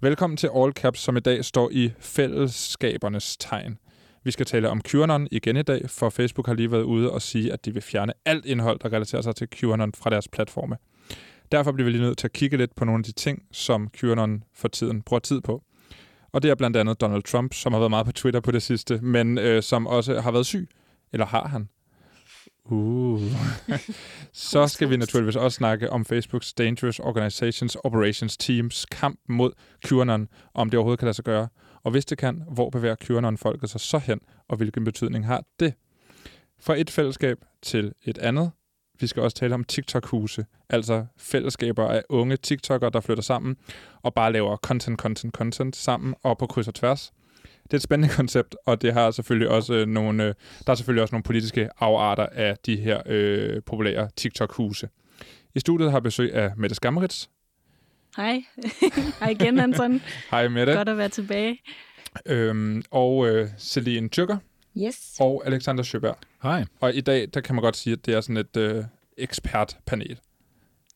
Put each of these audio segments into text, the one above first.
Velkommen til All Caps, som i dag står i fællesskabernes tegn. Vi skal tale om QAnon igen i dag, for Facebook har lige været ude og sige, at de vil fjerne alt indhold, der relaterer sig til QAnon fra deres platforme. Derfor bliver vi lige nødt til at kigge lidt på nogle af de ting, som QAnon for tiden bruger tid på. Og det er blandt andet Donald Trump, som har været meget på Twitter på det sidste, men øh, som også har været syg. Eller har han? Uh. Så skal vi naturligvis også snakke om Facebooks Dangerous Organizations Operations Teams kamp mod QAnon, om det overhovedet kan lade sig gøre. Og hvis det kan, hvor bevæger QAnon-folket sig så hen, og hvilken betydning har det? Fra et fællesskab til et andet. Vi skal også tale om TikTok-huse, altså fællesskaber af unge TikTokere, der flytter sammen og bare laver content, content, content sammen og på kryds og tværs. Det er et spændende koncept, og det har selvfølgelig også øh, nogle, øh, der er selvfølgelig også nogle politiske afarter af de her øh, populære TikTok-huse. I studiet har besøg af Mette Skammerits. Hej. Hej igen, Anton. Hej Mette. Godt at være tilbage. Øhm, og øh, Celine Tyrker. Yes. Og Alexander Sjøberg. Hej. Og i dag, der kan man godt sige, at det er sådan et øh, ekspertpanel.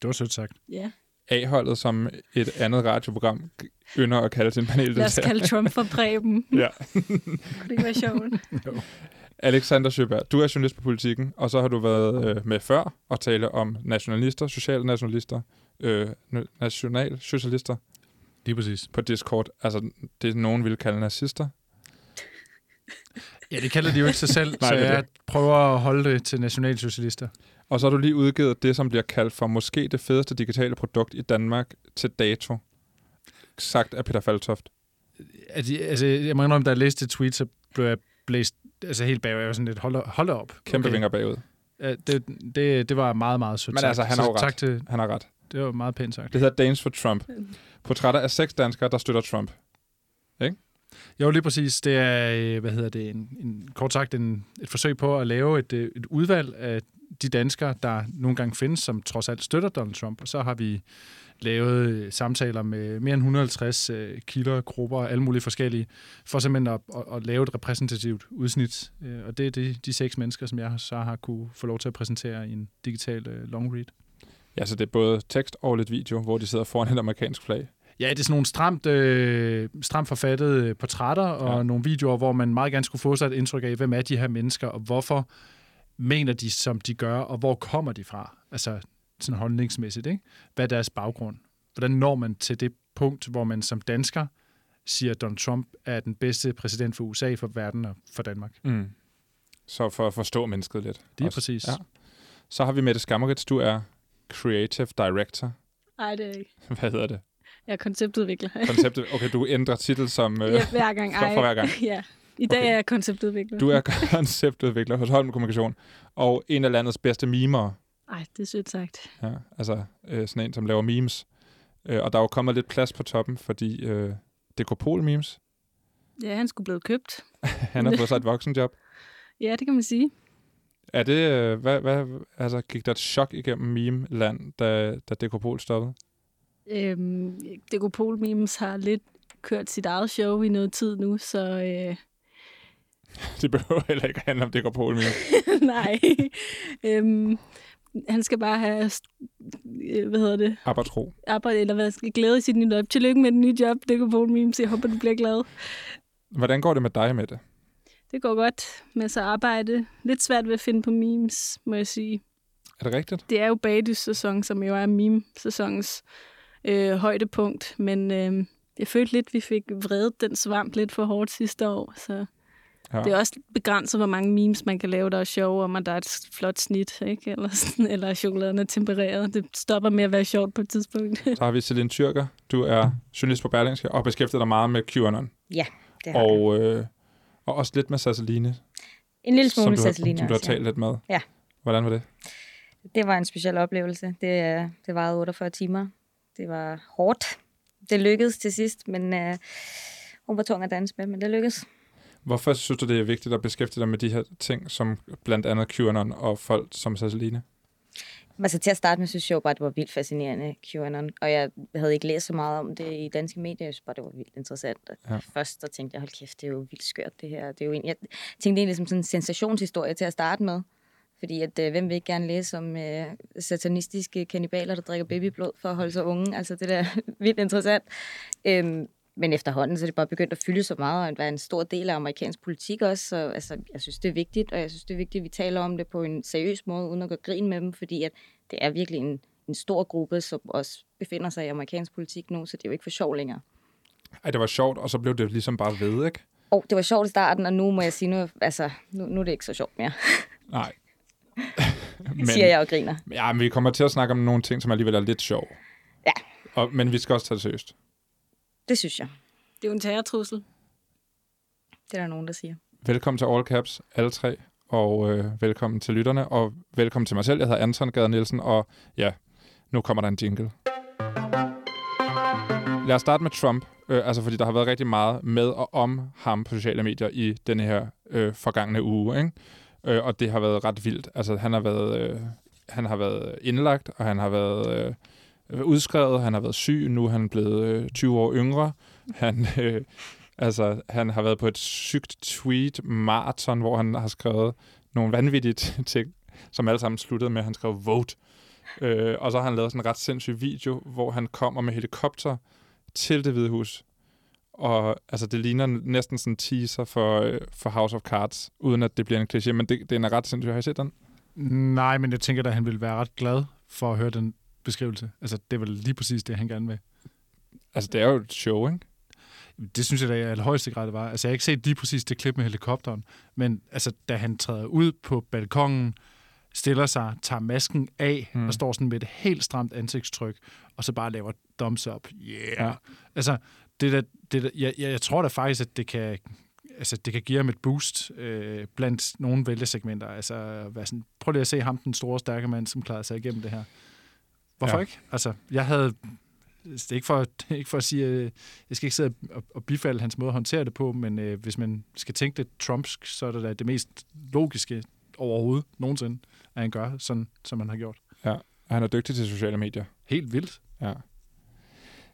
Det var sødt sagt. Ja. A-holdet, som et andet radioprogram ynder at kalde sin panel. Lad os kalde Trump for Preben. ja. det være sjovt. Alexander Sjøberg, du er journalist på politikken, og så har du været øh, med før og tale om nationalister, sociale nationalister, øh, nationalsocialister. Lige præcis. På Discord. Altså, det nogen vil kalde nazister. Ja, det kalder de jo ikke sig selv, Nej, så det er jeg det. prøver at holde det til nationalsocialister. Og så har du lige udgivet det, som bliver kaldt for måske det fedeste digitale produkt i Danmark til dato. Sagt af Peter Faltoft. Altså, jeg må indrømme, da jeg læste det tweet, så blev jeg blæst altså helt bagud. Jeg var sådan lidt, hold, hold op. Kæmpe okay. vinger bagud. Ja, det, det, det var meget, meget sødt Men altså, han har ret. Tak til, Han har ret. det var meget pænt sagt. Det hedder Danes for Trump. Portrætter af seks danskere, der støtter Trump. Jo, lige præcis. Det er, øh, hvad hedder det, en, en, kort sagt en, et forsøg på at lave et, øh, et udvalg af de danskere, der nogle gange findes, som trods alt støtter Donald Trump. Og så har vi lavet øh, samtaler med mere end 150 øh, kilder, grupper, alle mulige forskellige, for simpelthen at, at, at lave et repræsentativt udsnit. Øh, og det er de, de seks mennesker, som jeg så har kunne få lov til at præsentere i en digital øh, long read. Ja, så det er både tekst og lidt video, hvor de sidder foran et amerikansk flag. Ja, det er sådan nogle stramt, øh, stramt forfattede portrætter og ja. nogle videoer, hvor man meget gerne skulle få sig et indtryk af, hvem er de her mennesker, og hvorfor mener de, som de gør, og hvor kommer de fra? Altså sådan holdningsmæssigt, ikke? Hvad er deres baggrund? Hvordan når man til det punkt, hvor man som dansker siger, at Donald Trump er den bedste præsident for USA, for verden og for Danmark? Mm. Så for at forstå mennesket lidt. Det er også. præcis. Ja. Så har vi Mette Skammerits. Du er Creative Director. Nej, det er ikke. Hvad hedder det? Jeg er konceptudvikler. Konceptet. Okay, du ændrer titel som... Øh, ja, hver gang. for- for hver gang. ja. I dag Okay. er jeg konceptudvikler. Du er konceptudvikler hos Holm Kommunikation, og en af landets bedste mimer. Ej, det er sødt sagt. Ja, altså øh, sådan en, som laver memes. Øh, og der er jo kommet lidt plads på toppen, fordi øh, Dekopol memes, Ja, han skulle blive købt. han har fået sig et voksenjob. Ja, det kan man sige. Er det, øh, hvad, hvad, altså gik der et chok igennem meme-land, da, da Dekopol stoppede? Øhm, Dekopol Memes har lidt kørt sit eget show i noget tid nu, så øh, Det behøver heller ikke at handle om Dekopol memes. nej. øhm, han skal bare have, øh, hvad hedder det, Arbejdsro. arbejde, eller hvad, skal glæde i sit nye job. Tillykke med den nye job, Dekopol Memes. Jeg håber, du bliver glad. Hvordan går det med dig med det? Det går godt med så arbejde. Lidt svært ved at finde på memes, må jeg sige. Er det rigtigt? Det er jo bagdyst-sæson, som jo er meme-sæsonens øh, højdepunkt, men øh, jeg følte lidt, vi fik vredet den svamp lidt for hårdt sidste år, så Ja. det er også begrænset, hvor mange memes man kan lave, der er sjove, om at der er et flot snit, ikke? Eller, sådan, eller chokoladen er tempereret. Det stopper med at være sjovt på et tidspunkt. Så har vi Celine Tyrker. Du er journalist på Berlingske og beskæftiger dig meget med QAnon. Ja, det har jeg. Og, øh, og også lidt med Sasseline, En lille som smule har, Sasseline som du har også, ja. talt lidt med. Ja. Hvordan var det? Det var en speciel oplevelse. Det, øh, det varede 48 timer. Det var hårdt. Det lykkedes til sidst, men øh, hun var tung at danse med, men det lykkedes. Hvorfor synes du, det er vigtigt at beskæftige dig med de her ting, som blandt andet QAnon og folk som Sasseline? Altså til at starte med, synes jeg jo bare, det var vildt fascinerende, QAnon. Og jeg havde ikke læst så meget om det i danske medier. Jeg synes bare, det var vildt interessant. Ja. Først så tænkte jeg, hold kæft, det er jo vildt skørt det her. Det er jo en, jeg tænkte egentlig som sådan en sensationshistorie til at starte med. Fordi at, øh, hvem vil ikke gerne læse om øh, satanistiske kanibaler, der drikker babyblod for at holde sig unge? Altså, det er da vildt interessant. Øhm, men efterhånden så er det bare begyndt at fylde så meget, og at være en stor del af amerikansk politik også. Så altså, jeg synes, det er vigtigt, og jeg synes, det er vigtigt, at vi taler om det på en seriøs måde, uden at gå grin med dem, fordi at det er virkelig en, en stor gruppe, som også befinder sig i amerikansk politik nu, så det er jo ikke for sjov længere. Ej, det var sjovt, og så blev det ligesom bare ved, ikke? Og det var sjovt i starten, og nu må jeg sige, nu, altså, nu, nu er det ikke så sjovt mere, Nej. men, siger jeg og griner. Ja, men vi kommer til at snakke om nogle ting, som alligevel er lidt sjov. Ja. Og, men vi skal også tage det seriøst. Det synes jeg. Det er jo en terrortrussel. Det er der nogen, der siger. Velkommen til All Caps, alle tre, og øh, velkommen til lytterne, og velkommen til mig selv. Jeg hedder Anton Gade Nielsen, og ja, nu kommer der en jingle. Lad os starte med Trump, øh, altså fordi der har været rigtig meget med og om ham på sociale medier i denne her øh, forgangne uge, ikke? Øh, og det har været ret vildt. Altså han har været, øh, han har været indlagt, og han har været øh, udskrevet, han har været syg, nu er han blevet øh, 20 år yngre. Han, øh, altså, han har været på et sygt tweet-marathon, hvor han har skrevet nogle vanvittige ting, som alle sammen sluttede med, at han skrev vote. Øh, og så har han lavet sådan en ret sindssyg video, hvor han kommer med helikopter til det hvide hus. Og altså, det ligner næsten sådan en teaser for, øh, for House of Cards, uden at det bliver en kliché, men det, det er en ret sindssyg. Har I set den? Nej, men jeg tænker, at han vil være ret glad for at høre den beskrivelse. Altså, det er vel lige præcis det, han gerne vil. Altså, det er jo et show, ikke? Det synes jeg da i allerhøjeste grad, det var. Altså, jeg har ikke set lige præcis det klip med helikopteren, men altså, da han træder ud på balkongen, stiller sig, tager masken af mm. og står sådan med et helt stramt ansigtstryk, og så bare laver thumbs up. Yeah! Ja. Altså, det der, det der, jeg, jeg, jeg tror da faktisk, at det kan, altså, det kan give ham et boost øh, blandt nogle vælgesegmenter. Altså, hvad sådan, prøv lige at se ham, den store, stærke mand, som klarede sig igennem det her. Hvorfor ja. ikke? Altså, jeg havde... Det er ikke for, ikke for at sige, at jeg skal ikke sidde og, og bifalde hans måde at håndtere det på, men øh, hvis man skal tænke det trumpsk, så er det da det mest logiske overhovedet nogensinde, at han gør sådan, som han har gjort. Ja, han er dygtig til sociale medier. Helt vildt. Ja.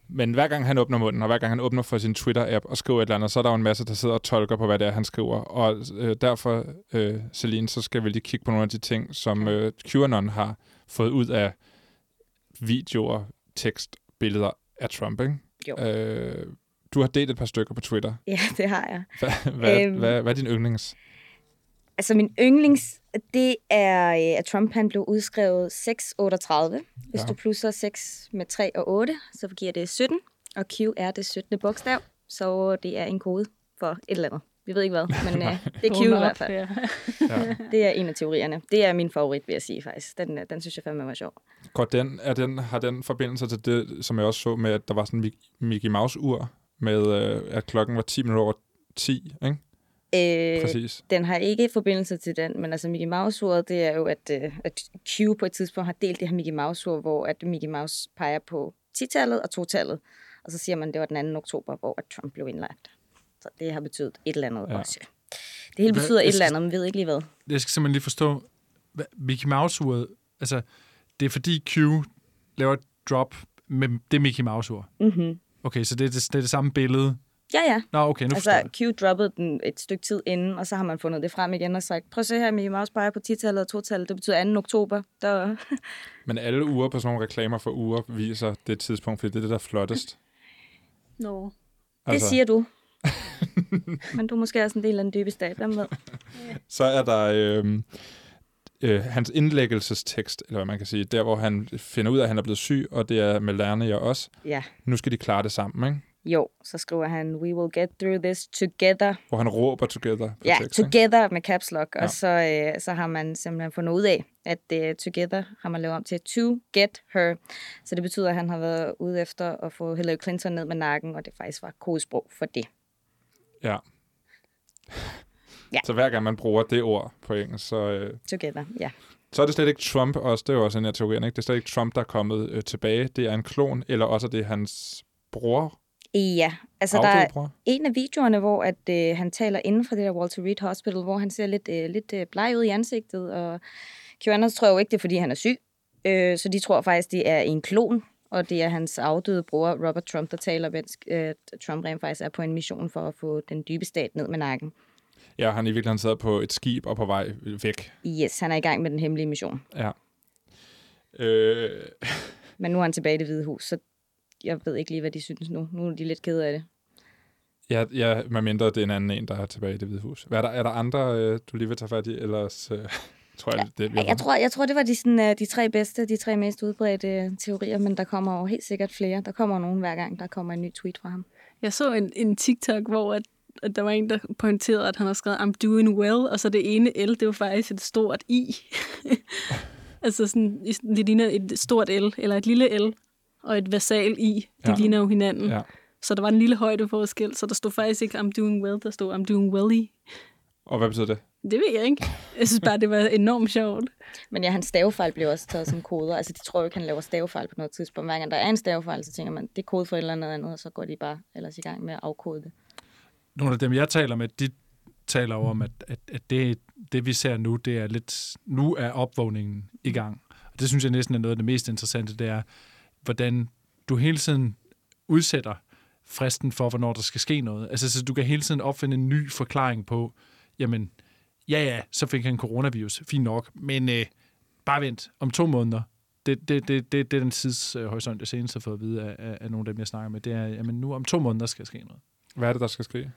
Men hver gang han åbner munden, og hver gang han åbner for sin Twitter-app og skriver et eller andet, så er der jo en masse, der sidder og tolker på, hvad det er, han skriver. Og øh, derfor, øh, Celine, så skal vi lige kigge på nogle af de ting, som øh, QAnon har fået ud af videoer, tekst, billeder af Trump, ikke? Jo. Øh, du har delt et par stykker på Twitter. Ja, det har jeg. Hvad, hvad, øhm, hvad, hvad er din yndlings? Altså min yndlings, det er, øh, at Trump han blev udskrevet 638. Hvis ja. du plusser 6 med 3 og 8, så giver det 17. Og Q er det 17. bogstav, så det er en kode for et eller andet. Vi ved ikke hvad, men uh, det er Q i hvert fald. Ja. det er en af teorierne. Det er min favorit, vil jeg sige faktisk. Den, den synes jeg fandme var sjov. Godt, den, er den, har den forbindelse til det, som jeg også så med, at der var sådan en Mickey Mouse-ur, med at klokken var 10 minutter over 10, ikke? Øh, Præcis. Den har ikke forbindelse til den, men altså Mickey Mouse-uret, det er jo, at, øh, at Q på et tidspunkt har delt det her Mickey Mouse-ur, hvor at Mickey Mouse peger på 10-tallet og 2-tallet, og så siger man, at det var den 2. oktober, hvor at Trump blev indlagt. Så det har betydet et eller andet ja. også. Det hele betyder hvad, et eller andet, men vi ved ikke lige hvad. Jeg skal simpelthen lige forstå, hvad, Mickey Mouse-uret, altså, det er fordi Q laver et drop med det Mickey Mouse-ur. Mm-hmm. Okay, så det er det, det er det samme billede, Ja, ja. Nå, okay, nu altså, Q droppede den et stykke tid inden, og så har man fundet det frem igen og sagt, prøv at se her, Mickey Mouse bare på 10-tallet og 2-tallet, det betyder 2. oktober. Der... Men alle uger på sådan nogle reklamer for uger viser det tidspunkt, fordi det er det, der er flottest. Nå. No. Altså. Det siger du. Men du er måske også en del af den dybe stat, hvem ved? så er der øh, øh, hans indlæggelsestekst, eller hvad man kan sige, der hvor han finder ud af, at han er blevet syg, og det er Melania også. Ja. Nu skal de klare det sammen, ikke? Jo, så skriver han, we will get through this together. Hvor han råber together. På ja, tekst, together ikke? med caps lock. Ja. Og så, øh, så har man simpelthen fundet ud af, at uh, together har man lavet om til to get her. Så det betyder, at han har været ude efter at få Hillary Clinton ned med nakken, og det faktisk var kodesprog for det. Ja. ja. Så hver gang man bruger det ord på engelsk, så... Øh, together, ja. Så er det slet ikke Trump også, det er jo også en af teorierne, ikke? Det er slet ikke Trump, der er kommet øh, tilbage. Det er en klon, eller også det er hans bror, Ja, altså der er en af videoerne, hvor at, øh, han taler inden for det der Walter Reed Hospital, hvor han ser lidt, øh, lidt øh, bleg ud i ansigtet, og QAnon tror jo ikke, det er, fordi han er syg, øh, så de tror faktisk, det er en klon, og det er hans afdøde bror, Robert Trump, der taler, mens øh, Trump rent faktisk er på en mission for at få den dybe stat ned med nakken. Ja, han i virkeligheden sidder på et skib og på vej væk. Yes, han er i gang med den hemmelige mission. Ja. Øh, Men nu er han tilbage i det hvide hus, så jeg ved ikke lige, hvad de synes nu. Nu er de lidt kede af det. ja, ja, med mindre det er en anden en, der er tilbage i det hvide hus. Hvad er der, er der andre, øh, du lige vil tage fat i? Ellers øh, tror jeg, det, vi Jeg tror, jeg tror, det var de, sådan, øh, de tre bedste, de tre mest udbredte øh, teorier, men der kommer jo helt sikkert flere. Der kommer nogen hver gang, der kommer en ny tweet fra ham. Jeg så en, en TikTok, hvor at, at der var en, der pointerede, at han har skrevet, I'm doing well, og så det ene L, det var faktisk et stort I. altså sådan, det ligner et stort L, eller et lille L, og et versal I. De Ja. ja. ligner jo hinanden. Ja. Så der var en lille højdeforskel, så der stod faktisk ikke, I'm doing well, der stod, I'm doing welly. Og hvad betyder det? Det ved jeg ikke. Jeg synes bare, det var enormt sjovt. Men ja, hans stavefejl bliver også taget som koder. Altså, de tror jo ikke, han laver stavefejl på noget tidspunkt. Hver gang der er en stavefejl, så tænker man, det er kode for et eller andet andet, og så går de bare ellers i gang med at afkode det. Nogle af dem, jeg taler med, de taler jo om, at, at, at det, det, vi ser nu, det er lidt... Nu er opvågningen i gang. Og det synes jeg næsten er noget af det mest interessante, det er, hvordan du hele tiden udsætter fristen for, hvornår der skal ske noget. Altså, så du kan hele tiden opfinde en ny forklaring på, jamen, ja, ja, så fik han coronavirus, fint nok, men øh, bare vent, om to måneder, det, det, det, det, det er den tidshorisont, jeg senest har fået at vide af, af, af nogle af dem, jeg snakker med, det er, jamen nu om to måneder skal der ske noget. Hvad er det, der skal ske?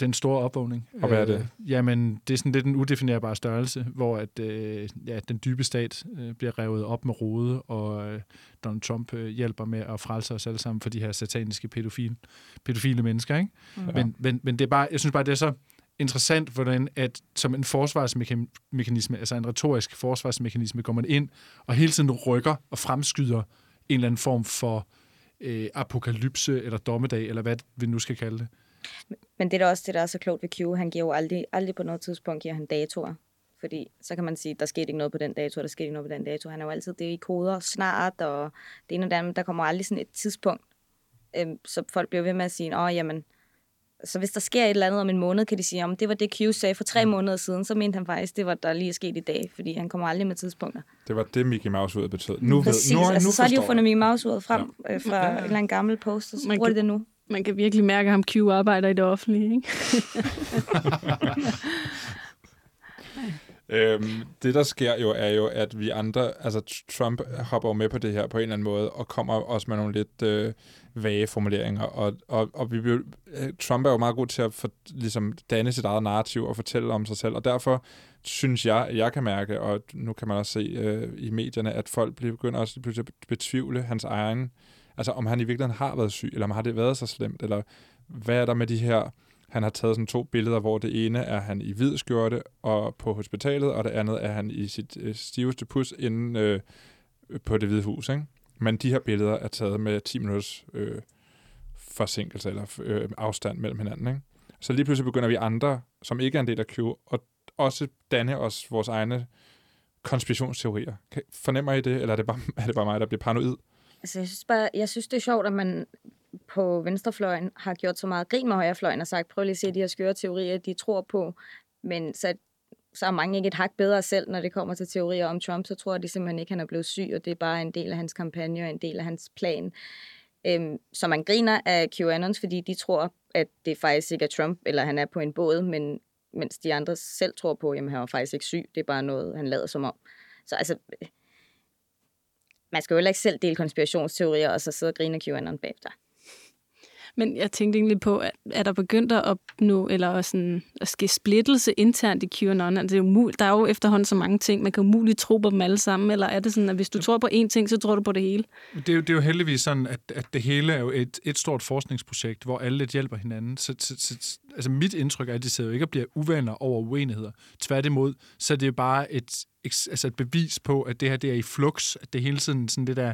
Den store opvågning. Og hvad er det? Øh, jamen, det er sådan lidt en udefinerbar størrelse, hvor at, øh, ja, den dybe stat øh, bliver revet op med rode, og øh, Donald Trump øh, hjælper med at frelse os alle sammen for de her sataniske pædofile, pædofile mennesker. Ikke? Mm. Ja. Men, men, men det er bare, jeg synes bare, det er så interessant, hvordan at som en forsvarsmekanisme, altså en retorisk forsvarsmekanisme, går man ind og hele tiden rykker og fremskyder en eller anden form for øh, apokalypse eller dommedag, eller hvad vi nu skal kalde det. Men det er da også det, der er så klogt ved Q. Han giver jo aldrig, aldrig på noget tidspunkt giver han datoer. Fordi så kan man sige, der skete ikke noget på den dato, og der skete ikke noget på den dato. Han er jo altid det er i koder snart, og det ene og det andet. Der kommer aldrig sådan et tidspunkt. Øhm, så folk bliver ved med at sige, åh, jamen, så hvis der sker et eller andet om en måned, kan de sige, om det var det Q sagde for tre måneder siden, så mente han faktisk, det var der lige er sket i dag, fordi han kommer aldrig med tidspunkter. Det var det, Mickey Mouse ud betød. Nu Præcis, ved, nu, altså, nu så har de jo fundet. Mickey Mouse ud frem ja. øh, fra Ja, en eller anden gammel post, og så Man bruger de det nu. Man kan virkelig mærke, at ham Q arbejder i det offentlige, ikke? Øhm, det, der sker jo, er jo, at vi andre, altså Trump hopper jo med på det her på en eller anden måde, og kommer også med nogle lidt øh, vage formuleringer, og, og, og vi, øh, Trump er jo meget god til at for, ligesom, danne sit eget narrativ og fortælle om sig selv, og derfor synes jeg, at jeg kan mærke, og nu kan man også se øh, i medierne, at folk begynder også pludselig at betvivle hans egen, altså om han i virkeligheden har været syg, eller om har det været så slemt, eller hvad er der med de her han har taget sådan to billeder, hvor det ene er han i hvid skjorte og på hospitalet, og det andet er han i sit øh, stiveste pus inden øh, på det hvide hus. Ikke? Men de her billeder er taget med 10 minutters øh, forsinkelse eller øh, afstand mellem hinanden. Ikke? Så lige pludselig begynder vi andre, som ikke er en del af Q, at også danne os vores egne konspirationsteorier. Fornemmer I det, eller er det bare, er det bare mig, der bliver paranoid? Altså, jeg synes, bare, jeg synes, det er sjovt, at man på venstrefløjen har gjort så meget grin med højrefløjen og sagt, prøv lige at se de her skøre teorier, de tror på. Men så, så er mange ikke et hak bedre selv, når det kommer til teorier om Trump. Så tror de simpelthen ikke, han er blevet syg, og det er bare en del af hans kampagne og en del af hans plan. Øhm, så man griner af QAnons, fordi de tror, at det faktisk ikke er Trump, eller han er på en båd, men mens de andre selv tror på, at han var faktisk ikke syg. Det er bare noget, han lader som om. Så altså, øh, man skal jo heller ikke selv dele konspirationsteorier, og så sidde og grine af QAnon bagefter. Men jeg tænkte egentlig på, at er der begyndt at opnå, eller sådan, at ske splittelse internt i QAnon? Altså, det er jo mul- der er jo efterhånden så mange ting, man kan umuligt tro på dem alle sammen, eller er det sådan, at hvis du tror på én ting, så tror du på det hele? Det er, jo, det er jo heldigvis sådan, at, at det hele er jo et, et stort forskningsprojekt, hvor alle lidt hjælper hinanden. Så, så, så, altså mit indtryk er, at de sidder jo ikke og bliver uvenner over uenigheder. Tværtimod, så er det jo bare et, altså et bevis på, at det her det er i flux, at det hele tiden sådan det der,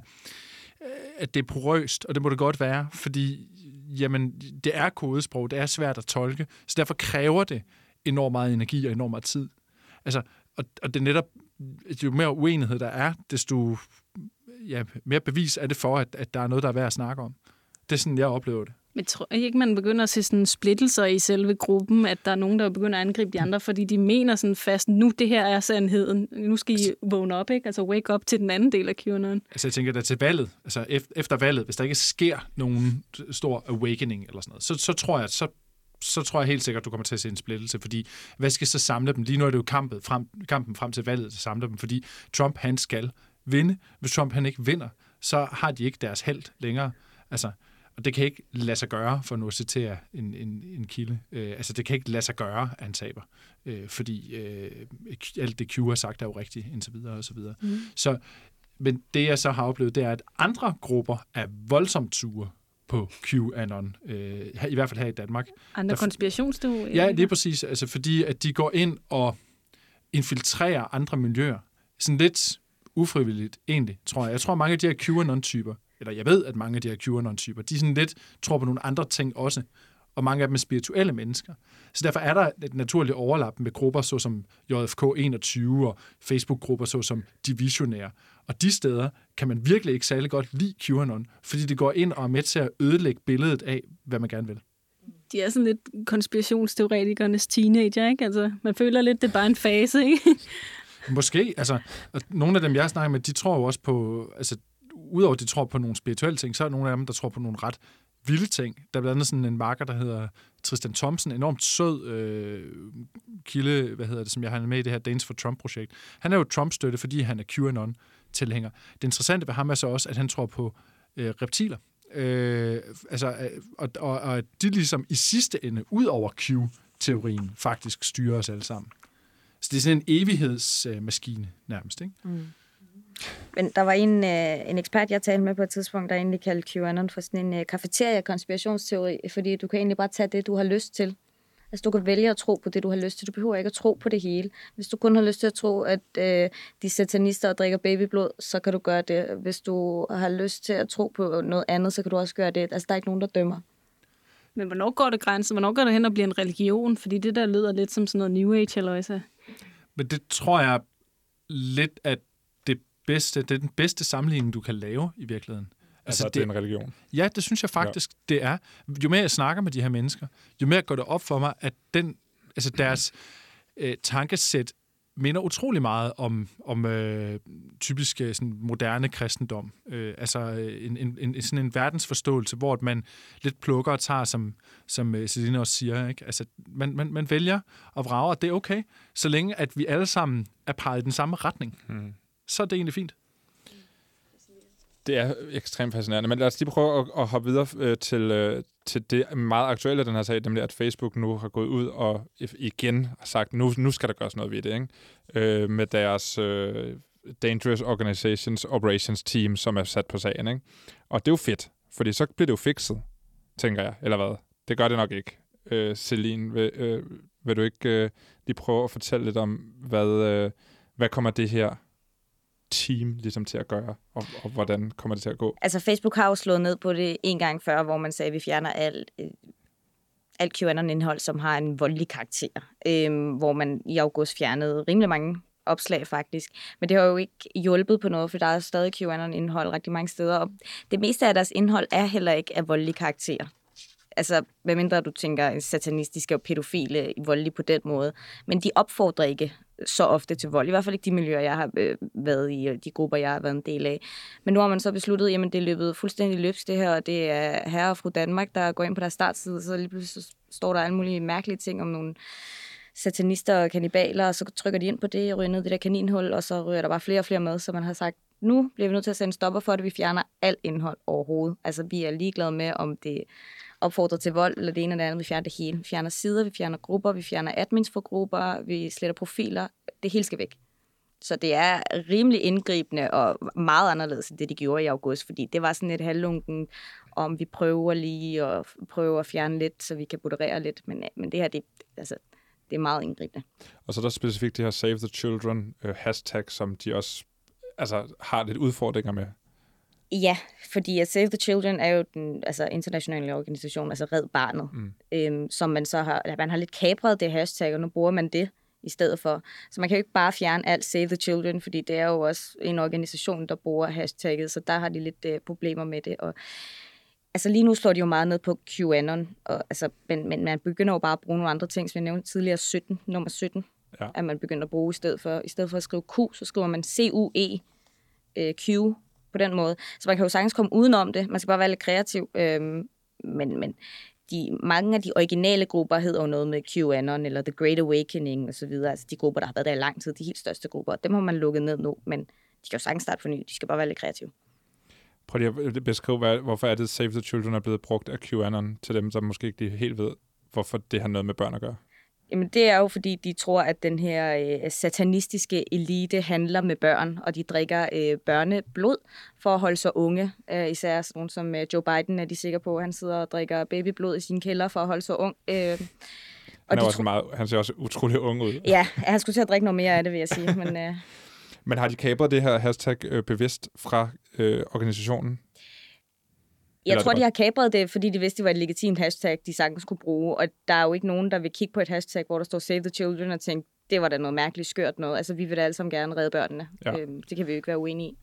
øh, at det er porøst, og det må det godt være, fordi jamen, det er kodesprog, det er svært at tolke, så derfor kræver det enormt meget energi og enormt meget tid. Altså, og, og det er netop, jo mere uenighed der er, desto ja, mere bevis er det for, at, at der er noget, der er værd at snakke om. Det er sådan, jeg oplever det. Men tror I ikke, man begynder at se sådan splittelser i selve gruppen, at der er nogen, der begynder at angribe de andre, fordi de mener sådan fast, nu det her er sandheden, nu skal I vågne op, ikke? Altså wake up til den anden del af QAnon. Altså jeg tænker, at til valget, altså ef- efter valget, hvis der ikke sker nogen stor awakening eller sådan noget, så, så tror jeg, så så tror jeg helt sikkert, du kommer til at se en splittelse, fordi hvad skal så samle dem? Lige nu er det jo kampen frem, kampen frem til valget, der samler dem, fordi Trump, han skal vinde. Hvis Trump, han ikke vinder, så har de ikke deres held længere. Altså, og det kan ikke lade sig gøre, for nu at citere en, en, en kilde. Øh, altså, det kan ikke lade sig gøre, at han taber. Øh, fordi øh, alt det Q har sagt er jo rigtigt, indtil videre og så videre. Mm. Så, men det, jeg så har oplevet, det er, at andre grupper er voldsomt sure på QAnon, øh, i hvert fald her i Danmark. Andre konspirationsteorier? Ja, det er præcis. Altså, fordi at de går ind og infiltrerer andre miljøer. Sådan lidt ufrivilligt, egentlig, tror jeg. Jeg tror, mange af de her QAnon-typer, eller jeg ved, at mange af de her QAnon-typer, de sådan lidt tror på nogle andre ting også, og mange af dem er spirituelle mennesker. Så derfor er der et naturligt overlap med grupper såsom JFK 21 og Facebook-grupper såsom Divisionære. Og de steder kan man virkelig ikke særlig godt lide QAnon, fordi det går ind og er med til at ødelægge billedet af, hvad man gerne vil. De er sådan lidt konspirationsteoretikernes teenager, ikke? Altså, man føler lidt, det er bare en fase, ikke? Måske. Altså, nogle af dem, jeg snakker med, de tror jo også på, altså, udover at de tror på nogle spirituelle ting, så er der nogle af dem, der tror på nogle ret vilde ting. Der er blandt andet sådan en marker, der hedder Tristan Thompson, enormt sød øh, kilde, hvad hedder det, som jeg har med i det her Dance for Trump-projekt. Han er jo Trump-støtte, fordi han er QAnon-tilhænger. Det interessante ved ham er så også, at han tror på øh, reptiler. Øh, altså, øh, og, og, og de ligesom i sidste ende, ud over Q-teorien, faktisk styrer os alle sammen. Så det er sådan en evighedsmaskine øh, nærmest, ikke? Mm. Men der var en, øh, en ekspert, jeg talte med på et tidspunkt, der egentlig kaldte QAnon for sådan en øh, kafeteria-konspirationsteori, fordi du kan egentlig bare tage det, du har lyst til. Altså, du kan vælge at tro på det, du har lyst til. Du behøver ikke at tro på det hele. Hvis du kun har lyst til at tro, at øh, de satanister drikker babyblod, så kan du gøre det. Hvis du har lyst til at tro på noget andet, så kan du også gøre det. Altså, der er ikke nogen, der dømmer. Men hvornår går det grænsen? Hvornår går det hen og bliver en religion? Fordi det der lyder lidt som sådan noget New Age, eller hvad Men det tror jeg lidt, at bedste, det er den bedste sammenligning, du kan lave i virkeligheden. Altså, altså det, det er en religion? Ja, det synes jeg faktisk, ja. det er. Jo mere jeg snakker med de her mennesker, jo mere går det op for mig, at den, altså deres øh, tankesæt minder utrolig meget om, om øh, typisk sådan moderne kristendom. Øh, altså en, en, en, sådan en verdensforståelse, hvor man lidt plukker og tager, som, som øh, Celine også siger. Ikke? Altså, man, man, man vælger og vrager, og det er okay, så længe at vi alle sammen er peget i den samme retning. Hmm så er det egentlig fint. Det er ekstremt fascinerende, men lad os lige prøve at, at hoppe videre øh, til, øh, til det meget aktuelle den her sag, nemlig at Facebook nu har gået ud og igen har sagt, nu, nu skal der gøres noget ved det, ikke? Øh, med deres øh, Dangerous Organizations Operations Team, som er sat på sagen. Ikke? Og det er jo fedt, fordi så bliver det jo fikset, tænker jeg, eller hvad? Det gør det nok ikke. Øh, Celine, vil, øh, vil du ikke øh, lige prøve at fortælle lidt om, hvad, øh, hvad kommer det her team ligesom til at gøre, og, og hvordan kommer det til at gå? Altså Facebook har jo slået ned på det en gang før, hvor man sagde, at vi fjerner alt, øh, alt QAnon-indhold, som har en voldelig karakter, øhm, hvor man i august fjernede rimelig mange opslag faktisk. Men det har jo ikke hjulpet på noget, for der er stadig QAnon-indhold rigtig mange steder, og det meste af deres indhold er heller ikke af voldelig karakter. Altså, medmindre du tænker satanistiske og pædofile voldelige på den måde. Men de opfordrer ikke så ofte til vold. I hvert fald ikke de miljøer, jeg har øh, været i, og de grupper, jeg har været en del af. Men nu har man så besluttet, jamen det er løbet fuldstændig løbs det her, og det er herre og fru Danmark, der går ind på deres startside, så lige pludselig står der alle mulige mærkelige ting om nogle satanister og kanibaler, og så trykker de ind på det, og ryger ned det der kaninhul, og så ryger der bare flere og flere med, så man har sagt, nu bliver vi nødt til at sende stopper for det, vi fjerner alt indhold overhovedet. Altså vi er ligeglade med, om det opfordrer til vold, eller det ene eller det andet. Vi fjerner det hele. Vi fjerner sider, vi fjerner grupper, vi fjerner admins for grupper, vi sletter profiler. Det hele skal væk. Så det er rimelig indgribende og meget anderledes end det, de gjorde i august, fordi det var sådan et halvlunken, om vi prøver lige at prøve at fjerne lidt, så vi kan moderere lidt. Men, øh, men det her, det, altså, det er meget indgribende. Og så er der specifikt det her Save the Children øh, hashtag, som de også altså, har lidt udfordringer med. Ja, fordi at Save the Children er jo den altså, internationale organisation, altså Red Barnet, mm. øhm, som man så har, man har lidt kapret det hashtag, og nu bruger man det i stedet for. Så man kan jo ikke bare fjerne alt Save the Children, fordi det er jo også en organisation, der bruger hashtagget, så der har de lidt øh, problemer med det. Og, altså lige nu slår de jo meget ned på QAnon, og, altså, men, men man begynder jo bare at bruge nogle andre ting, som jeg nævnte tidligere, 17, nummer 17, ja. at man begynder at bruge i stedet for. I stedet for at skrive Q, så skriver man C-U-E, øh, Q, på den måde. Så man kan jo sagtens komme udenom det. Man skal bare være lidt kreativ. Øhm, men, men de, mange af de originale grupper hedder jo noget med QAnon eller The Great Awakening osv. Altså de grupper, der har været der i lang tid, de helt største grupper. Dem har man lukket ned nu, men de kan jo sagtens starte for ny. De skal bare være lidt kreative. Prøv lige at beskrive, hvad, hvorfor er det Save the Children er blevet brugt af QAnon til dem, som måske ikke helt ved, hvorfor det har noget med børn at gøre? Jamen det er jo fordi, de tror, at den her øh, satanistiske elite handler med børn, og de drikker øh, børneblod for at holde sig unge. Øh, især sådan nogen som øh, Joe Biden er de sikre på. Han sidder og drikker babyblod i sin kælder for at holde sig ung. Øh, han, er også meget, han ser også utrolig ung ud. Ja, han skulle til at drikke noget mere af det, vil jeg sige. Men, øh... Men har de kabret det her hashtag øh, bevidst fra øh, organisationen? Jeg Eller tror, de har kapret det, fordi de vidste, det var et legitimt hashtag, de sagtens kunne bruge. Og der er jo ikke nogen, der vil kigge på et hashtag, hvor der står Save the Children, og tænke, det var da noget mærkeligt skørt noget. Altså, vi vil da alle sammen gerne redde børnene. Ja. Øhm, det kan vi jo ikke være uenige i.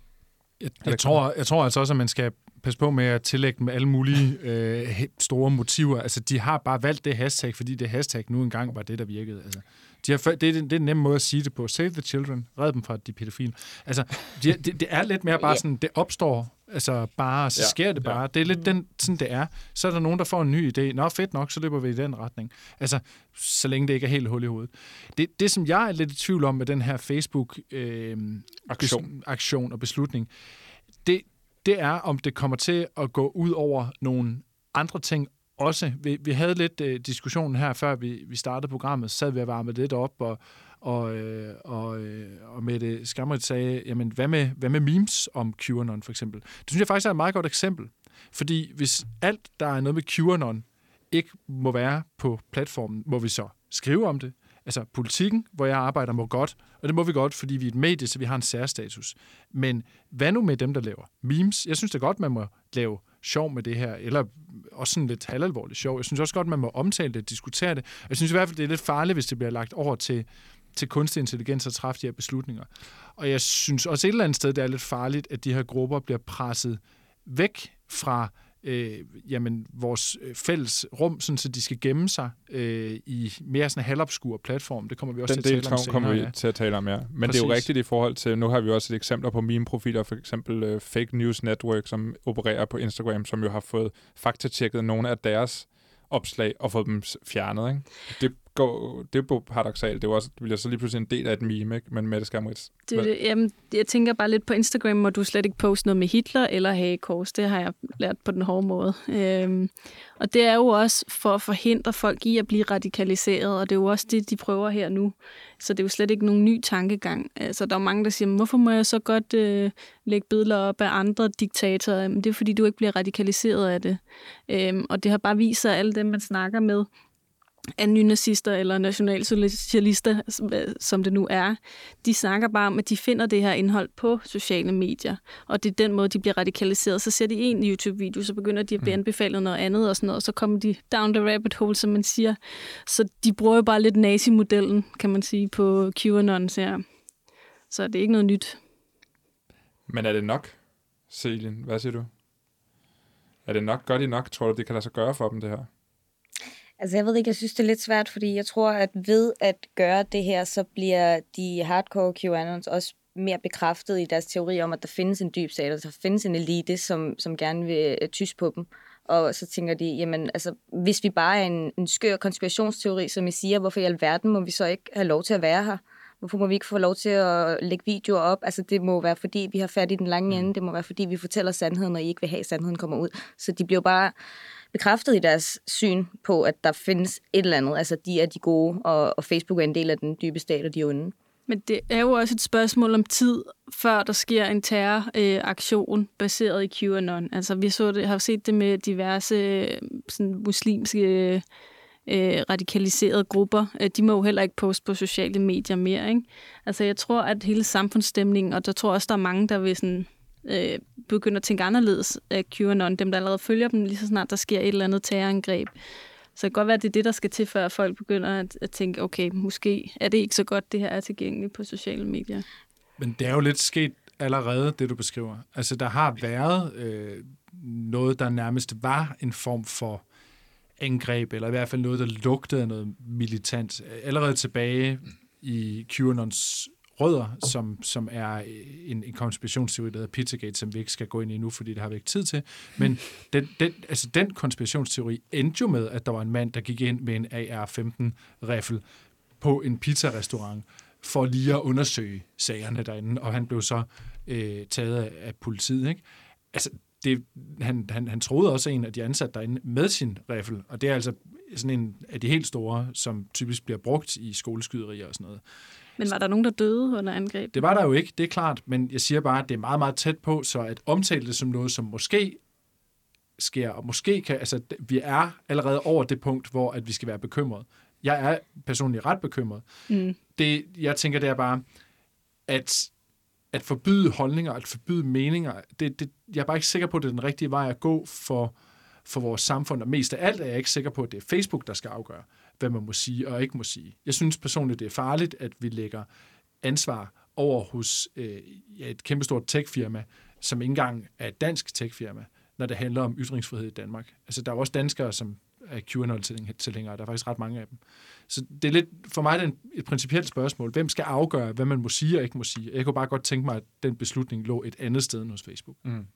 Jeg, jeg, tror, jeg tror altså også, at man skal passe på med at tillægge dem alle mulige øh, store motiver. Altså, de har bare valgt det hashtag, fordi det hashtag nu engang var det, der virkede. Altså, de har, det, er, det er en nem måde at sige det på. Save the children. Red dem fra de pædofile. Altså, de, det, det er lidt mere bare sådan, det opstår altså bare, så ja, sker det bare. Ja. Det er lidt den, sådan, det er. Så er der nogen, der får en ny idé. Nå, fedt nok, så løber vi i den retning. Altså, så længe det ikke er helt hul i hovedet. Det, det som jeg er lidt i tvivl om med den her Facebook-aktion øh, aktion og beslutning, det, det er, om det kommer til at gå ud over nogle andre ting også. Vi, vi havde lidt øh, diskussionen her, før vi, vi startede programmet, så sad vi og varmede lidt op, og, og, øh, og, øh, og Mette Skammerit sagde, jamen hvad med, hvad med memes om QAnon for eksempel? Det synes jeg faktisk er et meget godt eksempel. Fordi hvis alt, der er noget med QAnon, ikke må være på platformen, må vi så skrive om det. Altså politikken, hvor jeg arbejder, må godt, og det må vi godt, fordi vi er et medie, så vi har en særstatus. Men hvad nu med dem, der laver memes? Jeg synes det er godt, man må lave sjov med det her, eller også sådan lidt halvalvorligt sjov. Jeg synes også godt, man må omtale det, diskutere det. Jeg synes i hvert fald, det er lidt farligt, hvis det bliver lagt over til, til kunstig intelligens at træffe de her beslutninger. Og jeg synes også et eller andet sted, det er lidt farligt, at de her grupper bliver presset væk fra øh, jamen, vores øh, fælles rum, sådan, så de skal gemme sig øh, i mere sådan en halvopskur platform. Det kommer vi også Den til at tale om senere. kommer vi ja. til at tale om, ja. Men Præcis. det er jo rigtigt i forhold til, nu har vi også et eksempel på mine profiler, for eksempel uh, Fake News Network, som opererer på Instagram, som jo har fået faktatjekket nogle af deres opslag og fået dem fjernet. Ikke? Det går, det er paradoxalt. Det, er også, det bliver så lige pludselig en del af et meme, ikke? men med det skamrits. Det, det, jamen, jeg tænker bare lidt på Instagram, hvor du slet ikke poste noget med Hitler eller hagekors. Det har jeg lært på den hårde måde. Øhm, og det er jo også for at forhindre folk i at blive radikaliseret, og det er jo også det, de prøver her nu. Så det er jo slet ikke nogen ny tankegang. Altså, der er mange, der siger, hvorfor må jeg så godt øh, lægge billeder op af andre diktatorer? Men det er, fordi du ikke bliver radikaliseret af det. Øhm, og det har bare vist sig, at alle dem, man snakker med, af nynazister eller nationalsocialister, som det nu er, de snakker bare om, at de finder det her indhold på sociale medier, og det er den måde, de bliver radikaliseret. Så ser de en YouTube-video, så begynder de at blive mm. anbefalet noget andet og sådan noget, og så kommer de down the rabbit hole, som man siger. Så de bruger jo bare lidt nazi-modellen, kan man sige, på QAnon her. Så det er ikke noget nyt. Men er det nok, Selin? Hvad siger du? Er det nok? Gør de nok? Tror du, det kan lade sig gøre for dem, det her? Altså jeg ved ikke, jeg synes det er lidt svært, fordi jeg tror, at ved at gøre det her, så bliver de hardcore QAnons også mere bekræftet i deres teori om, at der findes en dyb stat, og der findes en elite, som, som gerne vil uh, tyse på dem. Og så tænker de, jamen altså, hvis vi bare er en, en skør konspirationsteori, som I siger, hvorfor i alverden må vi så ikke have lov til at være her? Hvorfor må vi ikke få lov til at lægge videoer op? Altså, det må være, fordi vi har fat i den lange mm. ende. Det må være, fordi vi fortæller sandheden, og I ikke vil have, at sandheden kommer ud. Så de bliver bare bekræftet i deres syn på, at der findes et eller andet. Altså, de er de gode, og, og Facebook er en del af den dybe stat, og de er onde. Men det er jo også et spørgsmål om tid, før der sker en terroraktion øh, baseret i QAnon. Altså, vi så det, har set det med diverse øh, sådan, muslimske øh, radikaliserede grupper. Øh, de må jo heller ikke poste på sociale medier mere. Ikke? Altså, jeg tror, at hele samfundsstemningen, og der tror også, der er mange, der vil sådan, øh, begynde at tænke anderledes af QAnon, dem der allerede følger dem, lige så snart der sker et eller andet terrorangreb. Så det kan godt være, at det er det, der skal til, før folk begynder at, at tænke, okay, måske er det ikke så godt, det her er tilgængeligt på sociale medier. Men det er jo lidt sket allerede, det du beskriver. Altså, der har været øh, noget, der nærmest var en form for angreb, eller i hvert fald noget, der lugtede af noget militant. Allerede tilbage i QAnons rødder, som, som er øh, en, en konspirationsteori, der hedder Pizzagate, som vi ikke skal gå ind i nu, fordi det har vi ikke tid til. Men den, den, altså den konspirationsteori endte jo med, at der var en mand, der gik ind med en AR-15-riffel på en pizzarestaurant for lige at undersøge sagerne derinde, og han blev så øh, taget af, af politiet. Ikke? Altså, det, han, han, han troede også en af de ansatte derinde med sin riffel, og det er altså sådan en af de helt store, som typisk bliver brugt i skoleskyderier og sådan noget. Men var der nogen, der døde under angreb? Det var der jo ikke, det er klart, men jeg siger bare, at det er meget, meget tæt på, så at omtale det som noget, som måske sker, og måske kan, altså vi er allerede over det punkt, hvor at vi skal være bekymret. Jeg er personligt ret bekymret. Mm. Det, jeg tænker, det er bare, at at forbyde holdninger, at forbyde meninger, det, det, jeg er bare ikke sikker på, at det er den rigtige vej at gå for, for vores samfund, og mest af alt er jeg ikke sikker på, at det er Facebook, der skal afgøre, hvad man må sige og ikke må sige. Jeg synes personligt, det er farligt, at vi lægger ansvar over hos øh, et kæmpestort techfirma, som ikke engang er et dansk techfirma, når det handler om ytringsfrihed i Danmark. Altså, der er jo også danskere, som er QAnon-tilhængere. Der er faktisk ret mange af dem. Så det er lidt, for mig er et principielt spørgsmål. Hvem skal afgøre, hvad man må sige og ikke må sige? Jeg kunne bare godt tænke mig, at den beslutning lå et andet sted end hos Facebook. Mm.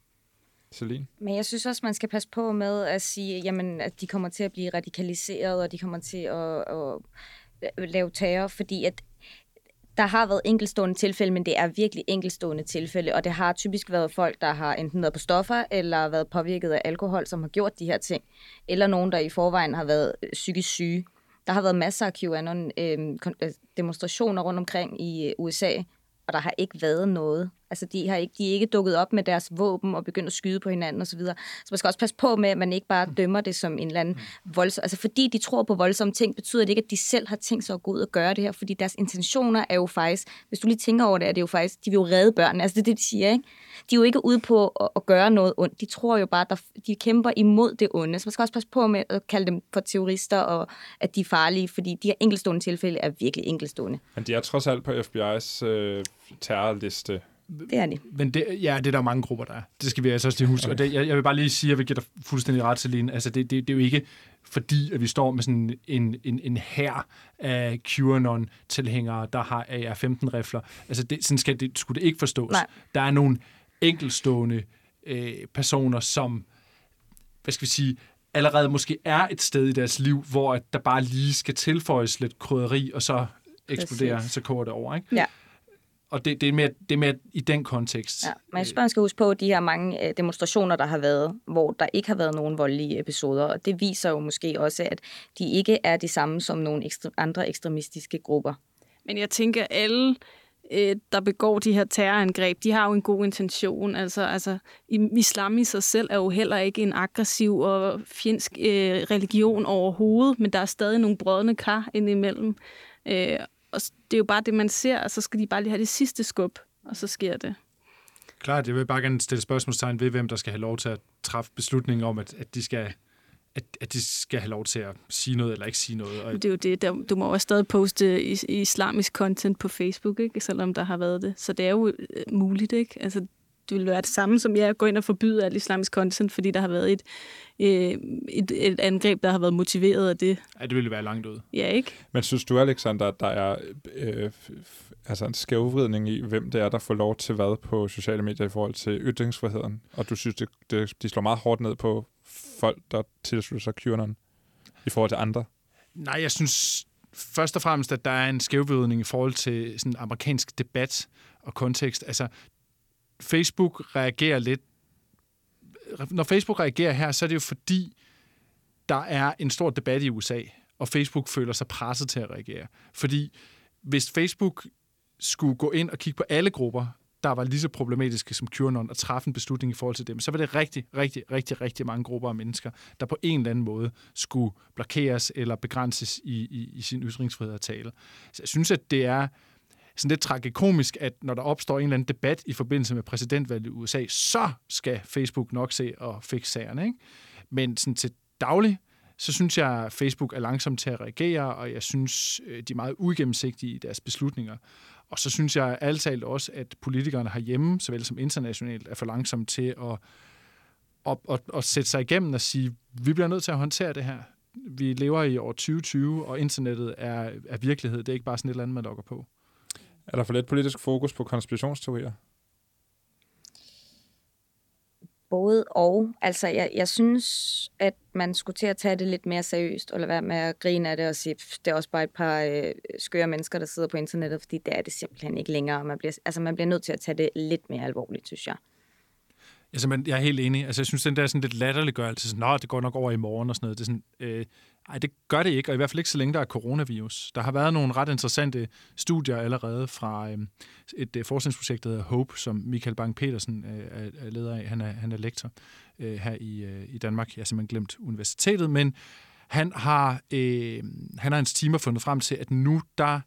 Celine? Men jeg synes også, man skal passe på med at sige, jamen, at de kommer til at blive radikaliseret, og de kommer til at, at lave terror, fordi at der har været enkelstående tilfælde, men det er virkelig enkelstående tilfælde, og det har typisk været folk, der har enten været på stoffer, eller været påvirket af alkohol, som har gjort de her ting, eller nogen, der i forvejen har været psykisk syge. Der har været masser af QAnon-demonstrationer øhm, øh, rundt omkring i øh, USA, og der har ikke været noget Altså, de, har ikke, de er ikke dukket op med deres våben og begyndt at skyde på hinanden osv. Så, videre. så man skal også passe på med, at man ikke bare dømmer det som en eller anden voldsom... Altså, fordi de tror på voldsomme ting, betyder det ikke, at de selv har tænkt sig at gå ud og gøre det her, fordi deres intentioner er jo faktisk... Hvis du lige tænker over det, er det jo faktisk... De vil jo redde børnene. Altså, det er det, de siger, ikke? De er jo ikke ude på at, at gøre noget ondt. De tror jo bare, at der, de kæmper imod det onde. Så man skal også passe på med at kalde dem for terrorister, og at de er farlige, fordi de her enkelstående tilfælde er virkelig enkelstående. Men de er trods alt på FBI's øh, terrorliste det er det. Men det, ja, det er der mange grupper, der er. Det skal vi altså også lige huske. Og det, jeg, jeg vil bare lige sige, at jeg vil give dig fuldstændig ret, Celine. Altså, det, det, det er jo ikke fordi, at vi står med sådan en, en, en hær af QAnon-tilhængere, der har AR-15-rifler. Altså, det, sådan skal det, skulle det ikke forstås. Nej. Der er nogle enkelstående øh, personer, som, hvad skal vi sige, allerede måske er et sted i deres liv, hvor der bare lige skal tilføjes lidt krydderi, og så eksploderer, så koger det over. Ikke? Ja og det, det, er mere, det er mere i den kontekst. Ja, men jeg synes, man skal huske på de her mange øh, demonstrationer, der har været, hvor der ikke har været nogen voldelige episoder, og det viser jo måske også, at de ikke er de samme som nogle ekstre, andre ekstremistiske grupper. Men jeg tænker, alle, øh, der begår de her terrorangreb, de har jo en god intention. Altså, altså islam i sig selv er jo heller ikke en aggressiv og fjendsk øh, religion overhovedet, men der er stadig nogle brødne kar indimellem. Øh, og det er jo bare det, man ser, og så skal de bare lige have det sidste skub, og så sker det. Klart, jeg vil bare gerne stille spørgsmålstegn ved, hvem der skal have lov til at træffe beslutningen om, at, at de skal at, at de skal have lov til at sige noget eller ikke sige noget. Og... Det er jo det. Der, du må også stadig poste islamisk content på Facebook, ikke? selvom der har været det. Så det er jo øh, muligt. ikke. Altså, det vil være det samme som jeg går ind og forbyder alt islamisk content, fordi der har været et, øh, et, et angreb, der har været motiveret af det. Ja, det ville være langt ud. Ja, ikke? Men synes du, Alexander, at der er øh, altså en skævvridning i, hvem det er, der får lov til hvad på sociale medier i forhold til ytringsfriheden? Og du synes, det, det, de slår meget hårdt ned på folk, der tilslutter sig QAnon i forhold til andre? Nej, jeg synes først og fremmest, at der er en skævvridning i forhold til sådan amerikansk debat og kontekst. Altså, Facebook reagerer lidt... Når Facebook reagerer her, så er det jo fordi, der er en stor debat i USA, og Facebook føler sig presset til at reagere. Fordi hvis Facebook skulle gå ind og kigge på alle grupper, der var lige så problematiske som QAnon, og træffe en beslutning i forhold til dem, så var det rigtig, rigtig, rigtig, rigtig mange grupper af mennesker, der på en eller anden måde skulle blokeres eller begrænses i, i, i sin ytringsfrihed at tale. Så jeg synes, at det er sådan lidt tragikomisk, at når der opstår en eller anden debat i forbindelse med præsidentvalget i USA, så skal Facebook nok se og fikse sagerne. Ikke? Men sådan til daglig, så synes jeg, at Facebook er langsom til at reagere, og jeg synes, øh, de er meget uigennemsigtige i deres beslutninger. Og så synes jeg alt talt også, at politikerne herhjemme, såvel som internationalt, er for langsomme til at, at, at, at sætte sig igennem og sige, vi bliver nødt til at håndtere det her. Vi lever i år 2020, og internettet er, er virkelighed. Det er ikke bare sådan et eller andet, man logger på. Er der for lidt politisk fokus på konspirationsteorier? Både og. Altså, jeg, jeg synes, at man skulle til at tage det lidt mere seriøst, og lade være med at grine af det og sige, "Pff, det er også bare et par øh, skøre mennesker, der sidder på internettet, fordi det er det simpelthen ikke længere. Man bliver, altså, man bliver nødt til at tage det lidt mere alvorligt, synes jeg. Altså, men jeg er helt enig. Altså, jeg synes, den der sådan lidt latterliggørelse, sådan, Nå, det går nok over i morgen og sådan noget, det er sådan, øh, ej, det gør det ikke, og i hvert fald ikke så længe der er coronavirus. Der har været nogle ret interessante studier allerede fra øh, et øh, forskningsprojekt, der hedder HOPE, som Michael Bang-Petersen øh, er, er leder af. Han er, han er lektor øh, her i, øh, i Danmark. Jeg har simpelthen glemt universitetet, men han har, øh, han har hans timer fundet frem til, at nu der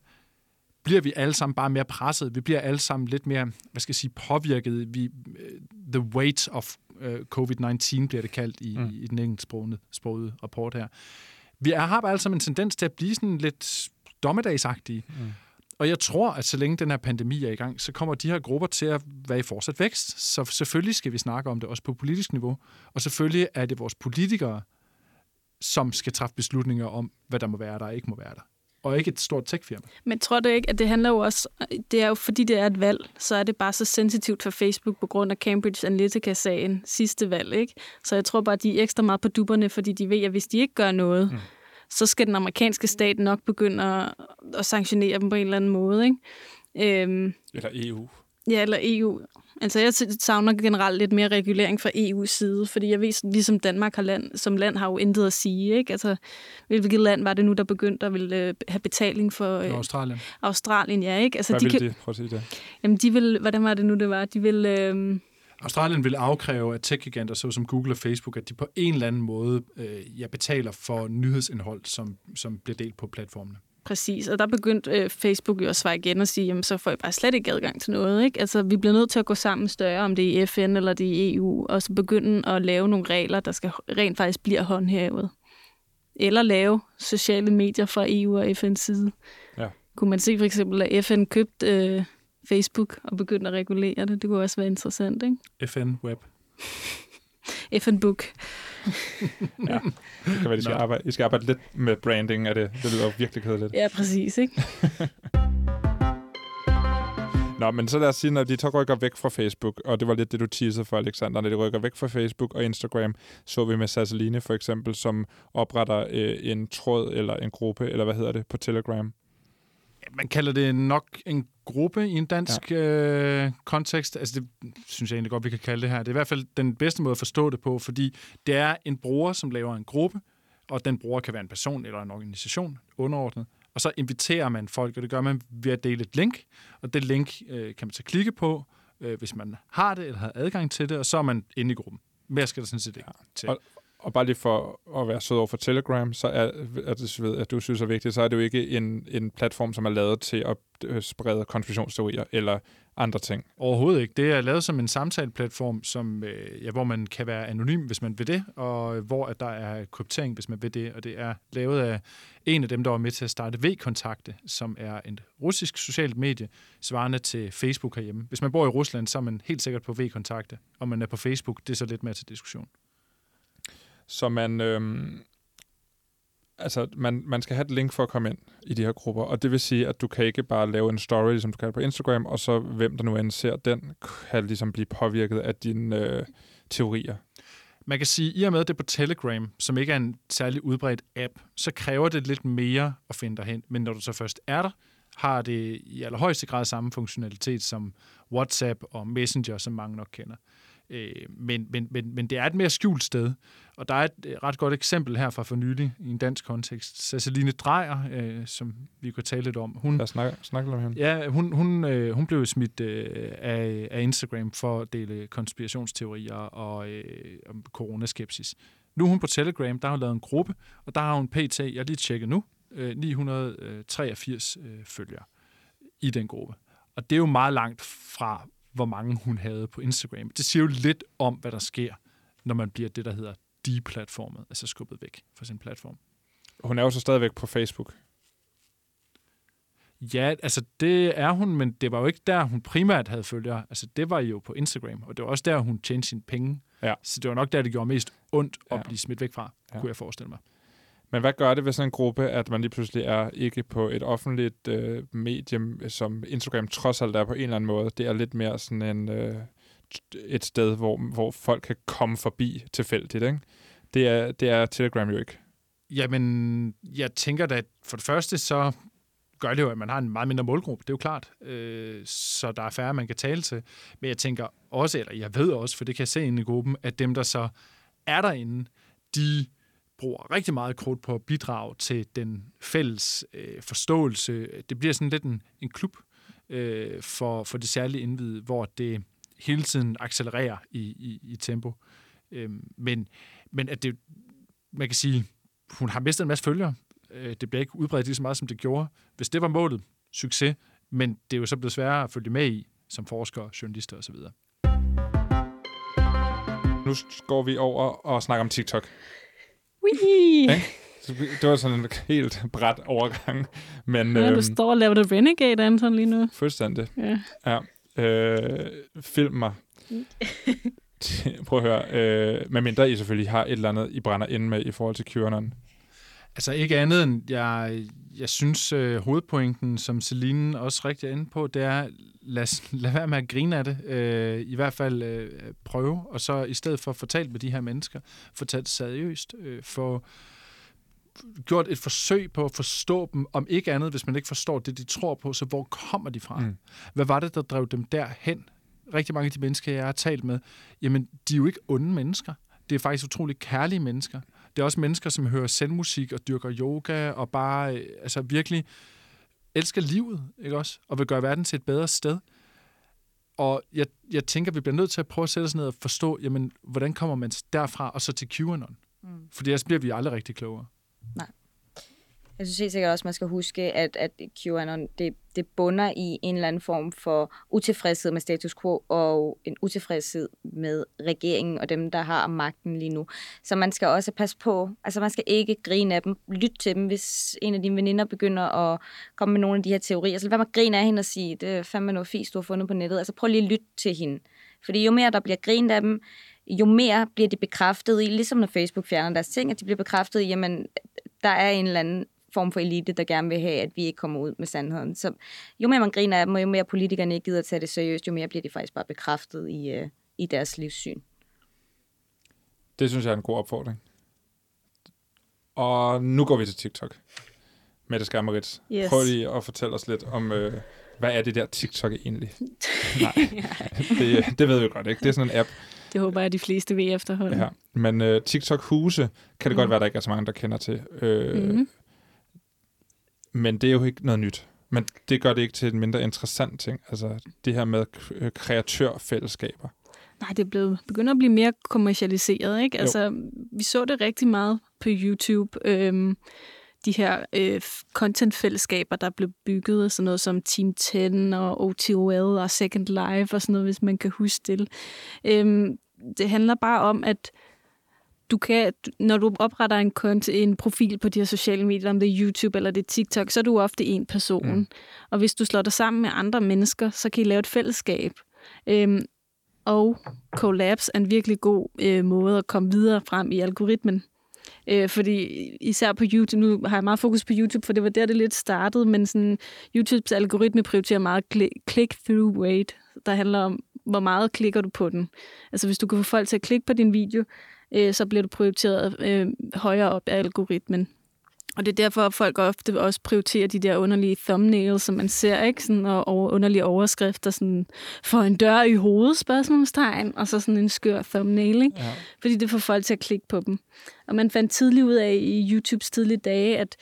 bliver vi alle sammen bare mere presset. Vi bliver alle sammen lidt mere, hvad skal jeg sige, påvirket. Vi, the weight of uh, COVID-19 bliver det kaldt i, mm. i den engelsksprogede rapport her. Vi er, har bare sammen en tendens til at blive sådan lidt dommedagsagtige. Mm. Og jeg tror, at så længe den her pandemi er i gang, så kommer de her grupper til at være i fortsat vækst. Så selvfølgelig skal vi snakke om det også på politisk niveau. Og selvfølgelig er det vores politikere, som skal træffe beslutninger om, hvad der må være der og ikke må være der og ikke et stort tech-firma. Men tror du ikke, at det handler jo også, det er jo fordi det er et valg, så er det bare så sensitivt for Facebook på grund af Cambridge Analytica-sagen sidste valg, ikke? Så jeg tror bare, at de er ekstra meget på dupperne, fordi de ved, at hvis de ikke gør noget, mm. så skal den amerikanske stat nok begynde at, at sanktionere dem på en eller anden måde, ikke? Øhm, eller EU. Ja, eller EU. Altså, jeg savner generelt lidt mere regulering fra EU's side, fordi jeg ved, ligesom Danmark har land, som land har jo intet at sige. Ikke? Altså, hvilket land var det nu, der begyndte at ville øh, have betaling for... Øh, Australien. Australien, ja. Ikke? Altså, Hvad de vil de? Prøv at sige det. Jamen, de vil... Hvordan var det nu, det var? De vil... Øh, Australien vil afkræve af tech-giganter, såsom Google og Facebook, at de på en eller anden måde øh, ja, betaler for nyhedsindhold, som, som bliver delt på platformene. Præcis, og der begyndte øh, Facebook jo at svare igen og sige, jamen så får I bare slet ikke adgang til noget. Ikke? Altså, vi bliver nødt til at gå sammen større, om det er i FN eller det er i EU, og så begynde at lave nogle regler, der skal rent faktisk blive håndhævet. Eller lave sociale medier fra EU og FN's side. Ja. Kunne man se for eksempel, at FN købte øh, Facebook og begyndte at regulere det? Det kunne også være interessant, ikke? FN Web. FN Book. ja, det kan være, de skal, arbejde, I skal arbejde lidt med branding af det. Det lyder virkelig kedeligt. Ja, præcis, ikke? Nå, men så lad os sige, når de så rykker væk fra Facebook, og det var lidt det, du teasede for, Alexander, når de rykker væk fra Facebook og Instagram, så vi med Sasseline for eksempel, som opretter øh, en tråd eller en gruppe, eller hvad hedder det, på Telegram. Man kalder det nok en gruppe i en dansk ja. øh, kontekst. Altså det synes jeg egentlig godt, vi kan kalde det her. Det er i hvert fald den bedste måde at forstå det på, fordi det er en bruger, som laver en gruppe, og den bruger kan være en person eller en organisation underordnet, og så inviterer man folk, og det gør man ved at dele et link, og det link øh, kan man så klikke på, øh, hvis man har det eller har adgang til det, og så er man inde i gruppen. Mere skal der sådan set ikke ja. til. Og, og bare lige for at være sød over for Telegram, så er, at, det, ved, at du synes er vigtigt, så er det jo ikke en, en platform, som er lavet til at øh, sprede konspirationsteorier eller andre ting. Overhovedet ikke. Det er lavet som en samtaleplatform, som, øh, ja, hvor man kan være anonym, hvis man vil det, og øh, hvor at der er kryptering, hvis man vil det. Og det er lavet af en af dem, der var med til at starte V-kontakte, som er en russisk socialt medie, svarende til Facebook herhjemme. Hvis man bor i Rusland, så er man helt sikkert på V-kontakte, og man er på Facebook, det er så lidt mere til diskussion. Så man, øhm, altså, man, man skal have et link for at komme ind i de her grupper, og det vil sige, at du kan ikke bare lave en story, som du kan på Instagram, og så hvem der nu end ser den, kan ligesom blive påvirket af dine øh, teorier. Man kan sige, at i og med at det er på Telegram, som ikke er en særlig udbredt app, så kræver det lidt mere at finde dig hen. Men når du så først er der, har det i allerhøjeste grad samme funktionalitet som WhatsApp og Messenger, som mange nok kender. Øh, men, men, men, men det er et mere skjult sted, og der er et ret godt eksempel her fra for nylig i en dansk kontekst. Ceciline Drejer, øh, som vi kunne tale lidt om. Hun, Jeg snakker, snakker om hende. Ja, hun, hun, øh, hun blev smidt øh, af, af Instagram for at dele konspirationsteorier og øh, om coronaskepsis. Nu er hun på Telegram, der har hun lavet en gruppe, og der har hun pt, jeg lige tjekket nu, øh, 983 øh, følgere i den gruppe. Og det er jo meget langt fra, hvor mange hun havde på Instagram. Det siger jo lidt om, hvad der sker, når man bliver det, der hedder deplatformet, altså skubbet væk fra sin platform. Hun er jo så stadigvæk på Facebook. Ja, altså det er hun, men det var jo ikke der, hun primært havde følgere. Altså det var jo på Instagram, og det var også der, hun tjente sine penge. Ja. Så det var nok der, det gjorde mest ondt at ja. blive smidt væk fra, ja. kunne jeg forestille mig. Men hvad gør det ved sådan en gruppe, at man lige pludselig er ikke på et offentligt øh, medium, som Instagram trods alt er på en eller anden måde? Det er lidt mere sådan en, øh, et sted, hvor, hvor folk kan komme forbi tilfældigt, ikke? Det er, det er Telegram jo ikke. Jamen, jeg tænker da, at for det første, så gør det jo, at man har en meget mindre målgruppe, det er jo klart. Øh, så der er færre, man kan tale til. Men jeg tænker også, eller jeg ved også, for det kan jeg se inde i gruppen, at dem, der så er derinde, de bruger rigtig meget krudt på at bidrage til den fælles øh, forståelse. Det bliver sådan lidt en, en klub øh, for, for det særlige indvid, hvor det hele tiden accelererer i, i, i tempo. Øh, men, men at det, man kan sige, hun har mistet en masse følgere. Øh, det bliver ikke udbredt lige så meget, som det gjorde. Hvis det var målet, succes. Men det er jo så blevet sværere at følge med i, som forskere, journalister osv. Nu går vi over og snakker om TikTok. Whee! Okay. Det var sådan en helt bræt overgang. Men, Ja, øhm, du står og laver det Renegade, Anton, lige nu. Fuldstændig. Ja. Ja. Øh, film mig. Prøv at høre. Øh, med mindre I selvfølgelig har et eller andet, I brænder ind med i forhold til QAnon. Altså ikke andet end, jeg, jeg synes, øh, hovedpointen, som Celine også rigtig er inde på, det er, lad, lad være med at grine af det. Øh, I hvert fald øh, prøve, og så i stedet for at fortælle med de her mennesker, det seriøst, øh, få gjort et forsøg på at forstå dem, om ikke andet, hvis man ikke forstår det, de tror på, så hvor kommer de fra? Mm. Hvad var det, der drev dem derhen? Rigtig mange af de mennesker, jeg har talt med, jamen, de er jo ikke onde mennesker. Det er faktisk utrolig kærlige mennesker. Det er også mennesker, som hører selvmusik og dyrker yoga og bare øh, altså virkelig elsker livet, ikke også? Og vil gøre verden til et bedre sted. Og jeg, jeg tænker, vi bliver nødt til at prøve at sætte os ned og forstå, jamen, hvordan kommer man derfra og så til QAnon? Mm. Fordi ellers bliver vi aldrig rigtig klogere. Jeg synes helt sikkert også, man skal huske, at, at QAnon, det, det bunder i en eller anden form for utilfredshed med status quo og en utilfredshed med regeringen og dem, der har magten lige nu. Så man skal også passe på, altså man skal ikke grine af dem, lytte til dem, hvis en af dine veninder begynder at komme med nogle af de her teorier. Så lad være med at grine af hende og sige, det er fandme noget fisk, du har fundet på nettet. Altså prøv lige at lytte til hende. Fordi jo mere der bliver grinet af dem, jo mere bliver de bekræftet i, ligesom når Facebook fjerner deres ting, at de bliver bekræftet i, jamen, der er en eller anden form for elite, der gerne vil have, at vi ikke kommer ud med sandheden. Så jo mere man griner af dem, og jo mere politikerne ikke gider at tage det seriøst, jo mere bliver de faktisk bare bekræftet i, uh, i deres livssyn. Det synes jeg er en god opfordring. Og nu går vi til TikTok. Mette Skammerits. Yes. Prøv lige at fortælle os lidt om, øh, hvad er det der TikTok egentlig? Nej, det, det ved vi godt, ikke? Det er sådan en app. Det håber jeg, de fleste ved efterhånden. Ja. Men øh, TikTok-huse kan det godt Mm. være, der ikke er så mange, der kender til. Øh, Mhm. Men det er jo ikke noget nyt. Men det gør det ikke til en mindre interessant ting. Altså det her med øh, kreatørfællesskaber. Nej, det er blevet, begynder at blive mere kommercialiseret, ikke? Jo. Altså, vi så det rigtig meget på YouTube. Øhm, de her øh, content-fællesskaber, der blev bygget, sådan noget som Team 10 og OTOL og Second Life og sådan noget, hvis man kan huske det. Øhm, det handler bare om, at du kan, når du opretter en, konto, en profil på de her sociale medier, om det er YouTube eller det er TikTok, så er du ofte en person. Mm. Og hvis du slår dig sammen med andre mennesker, så kan I lave et fællesskab. Øhm, og collabs er en virkelig god øh, måde at komme videre frem i algoritmen. Øh, fordi især på YouTube, nu har jeg meget fokus på YouTube, for det var der, det lidt startede, men sådan, YouTubes algoritme prioriterer meget cli- click-through rate, der handler om, hvor meget klikker du på den. Altså hvis du kan få folk til at klikke på din video, øh, så bliver du prioriteret øh, højere op af algoritmen. Og det er derfor, at folk ofte også prioriterer de der underlige thumbnails, som man ser, ikke? Sådan, og over, underlige overskrifter, sådan, for en dør i hovedet, spørgsmålstegn, og så sådan en skør thumbnail, ikke? Ja. fordi det får folk til at klikke på dem. Og man fandt tidligt ud af i YouTubes tidlige dage, at,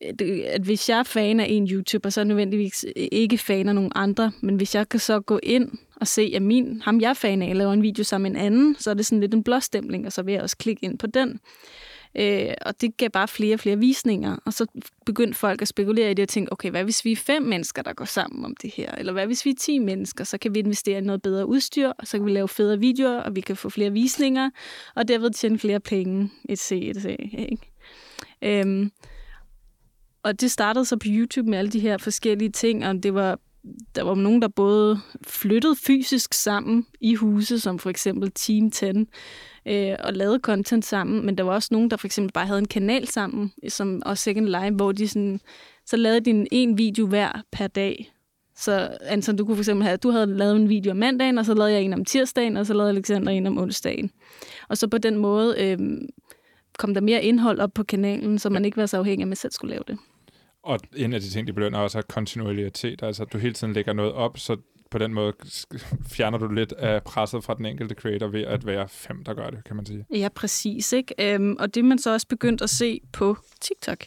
at, hvis jeg er fan af en YouTuber, så er jeg nødvendigvis ikke fan af nogen andre, men hvis jeg kan så gå ind og se, at min, ham jeg er fan af laver en video sammen med en anden, så er det sådan lidt en blåstempling, og så vil jeg også klikke ind på den. Øh, og det gav bare flere og flere visninger, og så begyndte folk at spekulere i det og tænke, okay, hvad hvis vi er fem mennesker, der går sammen om det her? Eller hvad hvis vi er ti mennesker, så kan vi investere i noget bedre udstyr, og så kan vi lave federe videoer, og vi kan få flere visninger, og derved tjene flere penge, et c, et c, ikke? Øhm, og det startede så på YouTube med alle de her forskellige ting, og det var der var nogen, der både flyttede fysisk sammen i huse, som for eksempel Team 10, øh, og lavede content sammen, men der var også nogen, der for eksempel bare havde en kanal sammen, som også Second Life, hvor de sådan, så lavede de en, en video hver per dag, så Anton, du kunne for eksempel have, du havde lavet en video om mandagen, og så lavede jeg en om tirsdagen, og så lavede Alexander en om onsdagen. Og så på den måde øh, kom der mere indhold op på kanalen, så man ikke var så afhængig af, at man selv skulle lave det. Og en af de ting, de belønner også er kontinuitet. Altså, at du hele tiden lægger noget op, så på den måde fjerner du lidt af presset fra den enkelte creator ved at være fem, der gør det, kan man sige. Ja, præcis. Ikke? Øhm, og det er man så også begyndt at se på TikTok,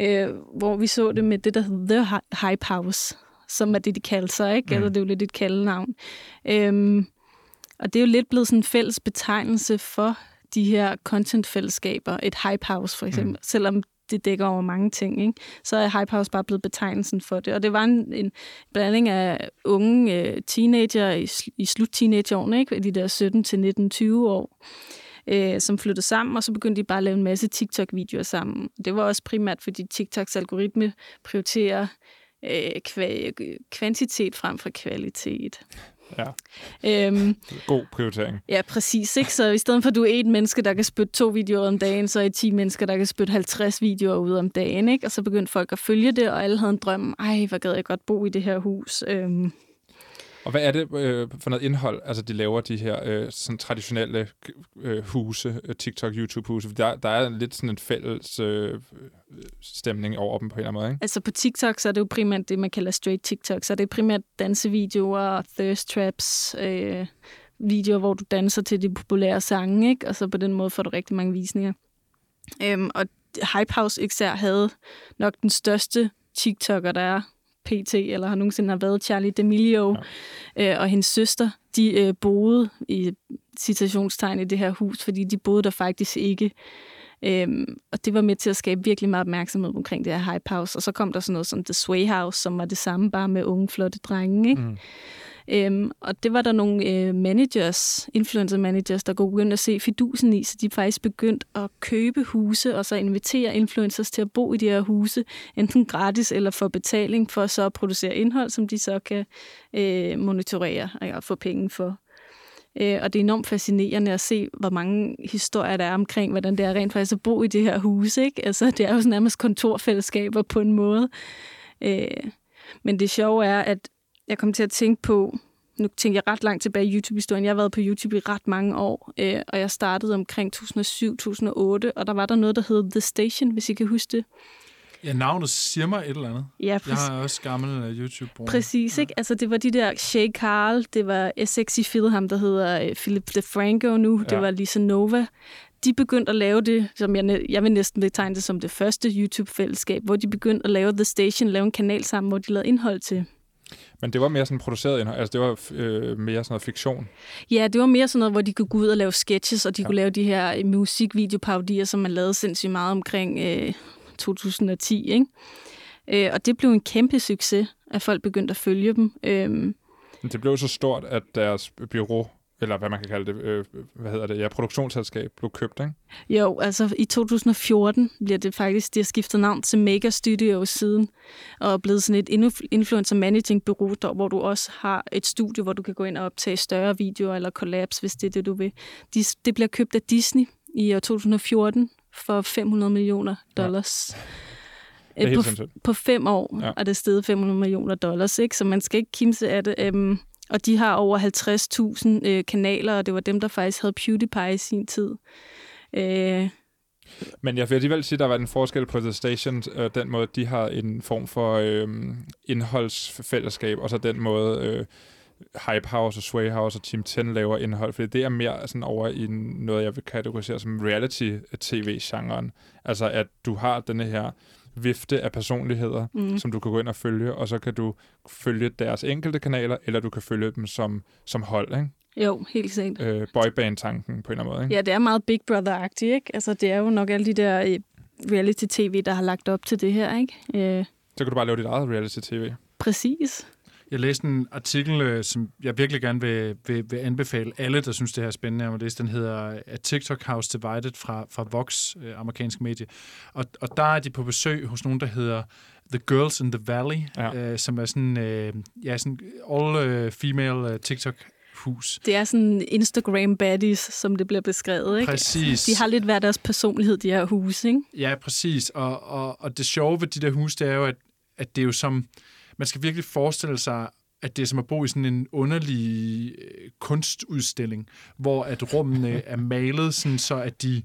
øh, hvor vi så det med det, der hedder The Hype House, som er det, de kalder sig. Ikke? Mm. Altså, det er jo lidt et kaldenavn. Øhm, og det er jo lidt blevet sådan en fælles betegnelse for de her content-fællesskaber. Et hype house for eksempel, mm. selvom det dækker over mange ting, ikke? så er Hype House bare blevet betegnelsen for det. Og det var en, en blanding af unge øh, teenager i, i slut teenageårene, ikke? de der 17 til 19-20 år, øh, som flyttede sammen, og så begyndte de bare at lave en masse TikTok-videoer sammen. Det var også primært, fordi TikToks algoritme prioriterer øh, kva- kvantitet frem for kvalitet. Ja. Øhm, God prioritering. Ja, præcis. Ikke? Så i stedet for, at du er et menneske, der kan spytte to videoer om dagen, så er I 10 mennesker, der kan spytte 50 videoer ud om dagen. Ikke? Og så begyndte folk at følge det, og alle havde en drøm. Ej, hvor gad jeg godt bo i det her hus. Øhm, og hvad er det øh, for noget indhold, altså de laver de her øh, sådan traditionelle øh, huse, øh, TikTok, YouTube-huse? Der, der er lidt sådan en fælles øh, stemning over dem på en eller anden måde, ikke? Altså på TikTok, så er det jo primært det, man kalder straight TikTok. Så er det primært dansevideoer, thirst traps, øh, videoer, hvor du danser til de populære sange, ikke? Og så på den måde får du rigtig mange visninger. Øhm, og Hype House især havde nok den største TikToker, der er PT, eller har nogensinde har været Charlie D'Amelio ja. øh, og hendes søster, de øh, boede i citationstegn i det her hus, fordi de boede der faktisk ikke. Øhm, og det var med til at skabe virkelig meget opmærksomhed omkring det her Hype House. Og så kom der sådan noget som The Sway House, som var det samme, bare med unge, flotte drenge. Ikke? Mm. Øhm, og det var der nogle øh, managers, influencer managers, der kunne begynde at se fidusen i, så de faktisk begyndte at købe huse og så invitere influencers til at bo i de her huse, enten gratis eller for betaling, for så at producere indhold, som de så kan øh, monitorere og få penge for. Øh, og det er enormt fascinerende at se, hvor mange historier der er omkring, hvordan det er rent faktisk at bo i det her hus. Ikke? Altså, det er jo nærmest kontorfællesskaber på en måde. Øh, men det sjove er, at jeg kom til at tænke på, nu tænker jeg ret langt tilbage i YouTube-historien. Jeg har været på YouTube i ret mange år, øh, og jeg startede omkring 2007-2008, og der var der noget, der hed The Station, hvis I kan huske det. Ja, navnet siger mig et eller andet. Ja, præcis. Jeg har også gammel uh, YouTube-bruger. Præcis, ja. ikke? Altså, det var de der Shay Carl, det var Sexy Phil, ham der hedder uh, Philip DeFranco nu, ja. det var Lisa Nova. De begyndte at lave det, som jeg, jeg vil næsten betegne det som det første YouTube-fællesskab, hvor de begyndte at lave The Station, lave en kanal sammen, hvor de lavede indhold til men det var mere sådan produceret altså det var øh, mere sådan noget fiktion? Ja, det var mere sådan noget, hvor de kunne gå ud og lave sketches, og de ja. kunne lave de her øh, musikvideoparodier, som man lavede sindssygt meget omkring øh, 2010, ikke? Øh, og det blev en kæmpe succes, at folk begyndte at følge dem. Øh, Men det blev så stort, at deres bureau eller hvad man kan kalde det, øh, hvad hedder det, ja, produktionsselskab blev købt, ikke? Jo, altså i 2014 bliver det faktisk, det har skiftet navn til Mega Studios siden, og er blevet sådan et influencer managing bureau, der, hvor du også har et studie, hvor du kan gå ind og optage større videoer eller collabs, hvis det er det, du vil. De, det bliver købt af Disney i år 2014 for 500 millioner dollars. Ja. På, på fem år ja. er det steget 500 millioner dollars, ikke? så man skal ikke kimse af det. Um, og de har over 50.000 øh, kanaler, og det var dem, der faktisk havde PewDiePie i sin tid. Øh, men jeg vil alligevel sige, at der var en forskel på The Station, øh, den måde, de har en form for øh, indholdsfællesskab, og så den måde, øh, Hype House og Sway House og Team 10 laver indhold, fordi det er mere sådan over i noget, jeg vil kategorisere som reality-tv-genren. Altså, at du har denne her vifte af personligheder, mm. som du kan gå ind og følge, og så kan du følge deres enkelte kanaler, eller du kan følge dem som, som hold, ikke? Jo, helt sikkert. Øh, boyband-tanken på en eller anden måde, ikke? Ja, det er meget Big Brother-agtigt, ikke? Altså, det er jo nok alle de der øh, reality-tv, der har lagt op til det her, ikke? Øh. Så kan du bare lave dit eget reality-tv. Præcis. Jeg læste en artikel, øh, som jeg virkelig gerne vil, vil, vil anbefale alle, der synes, det her er spændende at læse. Den hedder A TikTok House Divided fra, fra Vox, øh, amerikansk medie. Og, og der er de på besøg hos nogen, der hedder The Girls in the Valley, Ja. øh, som er sådan, øh, ja, sådan all-female øh, TikTok-hus. Det er sådan Instagram baddies, som det bliver beskrevet, ikke? Præcis. De har lidt hver deres personlighed, de her huse, ikke? Ja, præcis. Og, og, og det sjove ved de der huse, det er jo, at, at det er jo som... Man skal virkelig forestille sig, at det er som at bo i sådan en underlig øh, kunstudstilling, hvor at rummene er malet sådan, så at de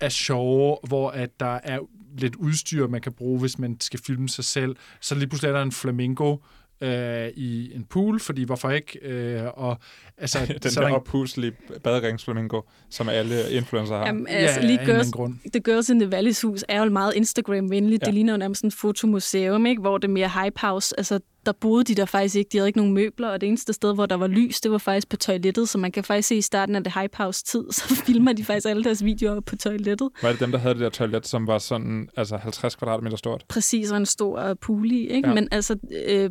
er sjove, hvor at der er lidt udstyr, man kan bruge, hvis man skal filme sig selv. Så lige pludselig er der en flamingo øh, i en pool, fordi hvorfor ikke? Øh, og, altså, Den så er der en... en- oppuslige baderingsflamingo, som alle influencer har. Jamen, Ja, altså, af lige en Girls, grund. The Girls in the Valleys hus er jo meget Instagram-venligt. Ja. Ja. Det ligner jo nærmest sådan et fotomuseum, ikke? hvor det er mere hype house. Altså, der boede de der faktisk ikke. De havde ikke nogen møbler, og det eneste sted, hvor der var lys, det var faktisk på toilettet. Så man kan faktisk se i starten af det hype house tid, så filmer de faktisk alle deres videoer på toilettet. Var det dem, der havde det der toilet, som var sådan altså 50 kvadratmeter stort? Præcis, og en stor øh, pool i. Ikke? Ja. Men altså, øh,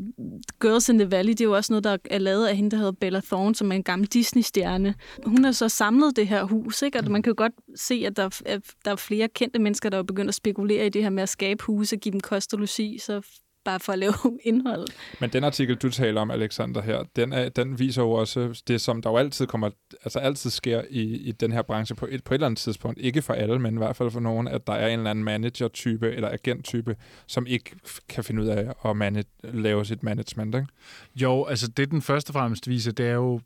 Girls in the Valley, det er jo også noget, der er lavet af hende, der hedder Bella Thorne, som er en gammel Disney-stjerne. Hun har så samlet det her hus, ikke? og man kan jo godt se, at der, er- der er flere kendte mennesker, der er begyndt at spekulere i det her med at skabe huse, give dem kost og logi, så bare for at lave indhold. Men den artikel, du taler om, Alexander, her, den, er, den viser jo også det, som der jo altid kommer, altså altid sker i, i den her branche på et, på et eller andet tidspunkt. Ikke for alle, men i hvert fald for nogen, at der er en eller anden manager-type eller agent-type, som ikke kan finde ud af at manage, lave sit management. Ikke? Jo, altså det den første og fremmest viser, det er jo,